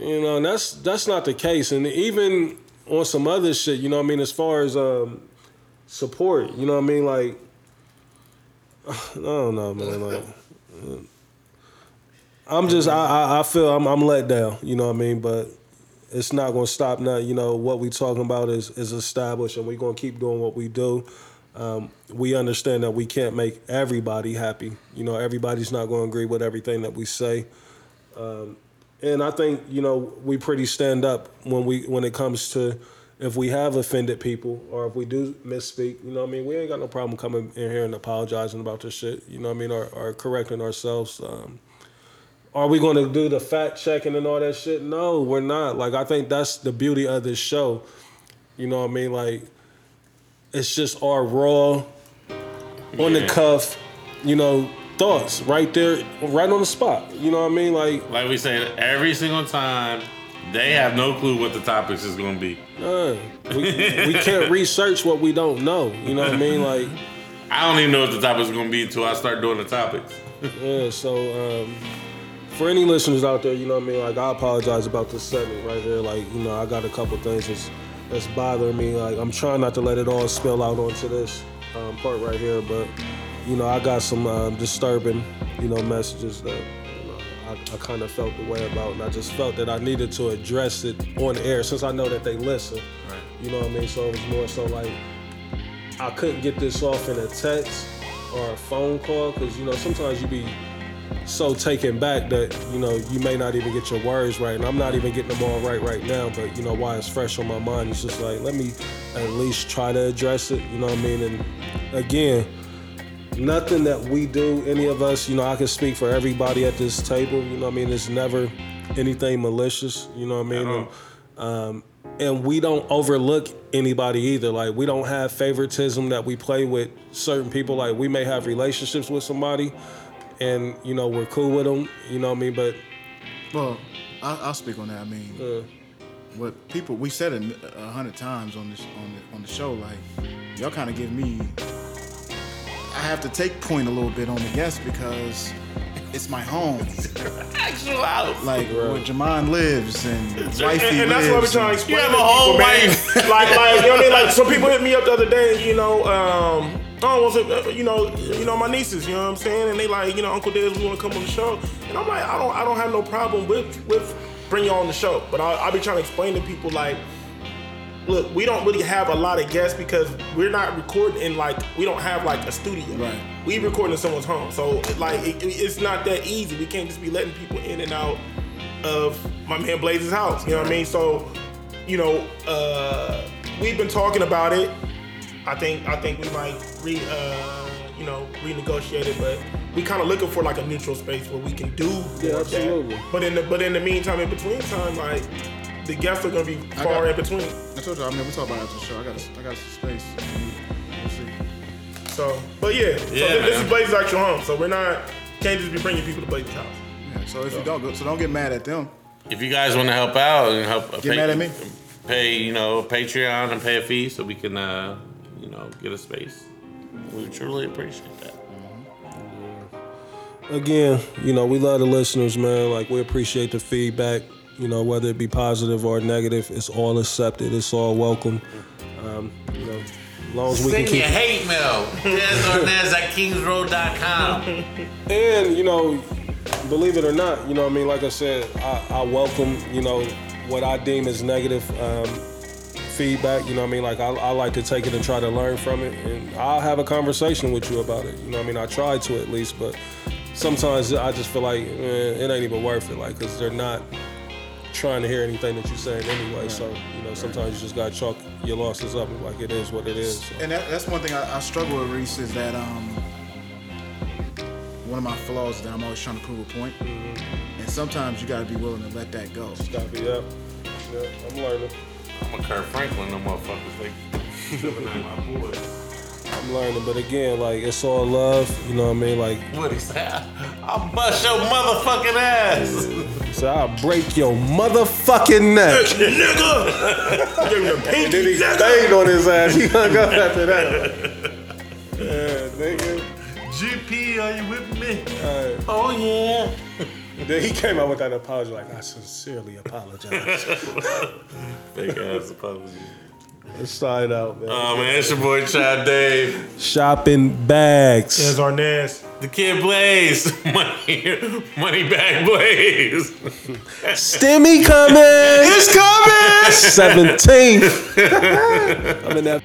you know, and that's that's not the case. And even on some other shit, you know I mean, as far as um support, you know what I mean, like I don't know, man. Like I'm just I, I feel I'm I'm let down, you know what I mean, but it's not gonna stop now. You know, what we talking about is is established and we're gonna keep doing what we do. Um, we understand that we can't make everybody happy. You know, everybody's not gonna agree with everything that we say. And I think you know we pretty stand up when we when it comes to if we have offended people or if we do misspeak. You know, what I mean, we ain't got no problem coming in here and apologizing about this shit. You know, what I mean, or, or correcting ourselves. Um, are we going to do the fact checking and all that shit? No, we're not. Like I think that's the beauty of this show. You know what I mean? Like it's just our raw, on the cuff, you know, thoughts right there, right on the spot. You know what I mean? Like Like we say every single time, they have no clue what the topics is going to be. Uh, we, we can't research what we don't know. You know what I mean? Like, I don't even know what the topics is going to be until I start doing the topics. yeah. So, um, for any listeners out there, you know what I mean? Like, I apologize about this segment right here. Like, you know, I got a couple things that's that's bothering me. Like, I'm trying not to let it all spill out onto this um, part right here, but you know, I got some um, disturbing, you know, messages that. I, I kind of felt the way about, and I just felt that I needed to address it on air since I know that they listen. You know what I mean? So it was more so like I couldn't get this off in a text or a phone call because you know sometimes you be so taken back that you know you may not even get your words right, and I'm not even getting them all right right now. But you know why it's fresh on my mind. It's just like let me at least try to address it. You know what I mean? And again, nothing that we do, any of us, you know, I can speak for everybody at this table. You know what I mean? It's never anything malicious. You know what I mean? And, um, and we don't overlook anybody either. Like we don't have favoritism that we play with certain people. Like we may have relationships with somebody, and you know we're cool with them. You know what I mean? But Well, I'll, I'll speak on that. I mean, uh, what people we said it a hundred times on this on the, on the show. Like y'all kind of give me. I have to take point a little bit on the guest because it's my home. Actual house. Like where Jamon lives and wifey and, and that's what we lives. trying to explain. You have to a whole people, wife. like, like, you know what I mean? Like, some people hit me up the other day, you know, um, oh, was it, uh, you know, you know, my nieces, you know what I'm saying? And they like, you know, Uncle Dez, we want to come on the show. And I'm like, I don't, I don't have no problem with, with bringing you on the show. But I, I'll be trying to explain to people, like, look, we don't really have a lot of guests because we're not recording in like we don't have like a studio. Right. We recording in someone's home, so like it, it's not that easy. We can't just be letting people in and out of my man Blaze's house. You know what I mean? So, you know, uh, we've been talking about it. I think I think we might re uh, you know renegotiate it, but we kind of looking for like a neutral space where we can do Yeah, of that. absolutely. But in the but in the meantime, in between time, like the guests are gonna be far got- in between. I told you. I mean, we talk about it after the show. I got I got some space. We'll see. So, but yeah, so Yeah, thi- this man. is Blaze's actual home. So we're not can't just be bringing people to Blaze's house. Yeah, so if you don't go, so don't get mad at them. If you guys want to help out and help, Get mad at me? Pay you know Patreon and pay a fee so we can uh, you know get a space. We truly appreciate that. again, you know, we love the listeners, man. Like we appreciate the feedback. You know, whether it be positive or negative, it's all accepted. It's all welcome. Um, you know, as long as we Send can keep. hate mail. Des Ornez at kingsroad.com. And you know, believe it or not, you know, I mean, like I said, I, I welcome, you know, what I deem as negative um, feedback. You know, what I mean, like I, I like to take it and try to learn from it, and I'll have a conversation with you about it. You know, what I mean, I try to at least, but sometimes I just feel like eh, it ain't even worth it, like, cause they're not trying to hear anything that you're saying anyway. So, you know, sometimes you just gotta chalk your losses up like it is what it is. So. And that, that's one thing I, I struggle with, Reese, is that um, one of my flaws is that I'm always trying to prove a point. And sometimes you got to be willing to let that go. Gotta be up. Yeah, I'm learning. I'm a Kirk Franklin, them motherfuckers. Like, living out my boys. I'm learning, but again, like it's all love. You know what I mean? Like What he said? I'll bust your motherfucking ass. So I'll break your motherfucking neck. Nigga. Give him the and pinky. then he stayed on his ass. He hung up after that. Yeah, nigga. GP, are you with me? Alright. Oh yeah. Then he came out with that apology, like, I sincerely apologize. Big ass apology. Let's start out, man. Oh man, it's your boy Chad Dave, Shopping bags. There's Arnaz. the kid Blaze, money, money bag Blaze. Stimmy coming! It's coming! 17th. I'm in that.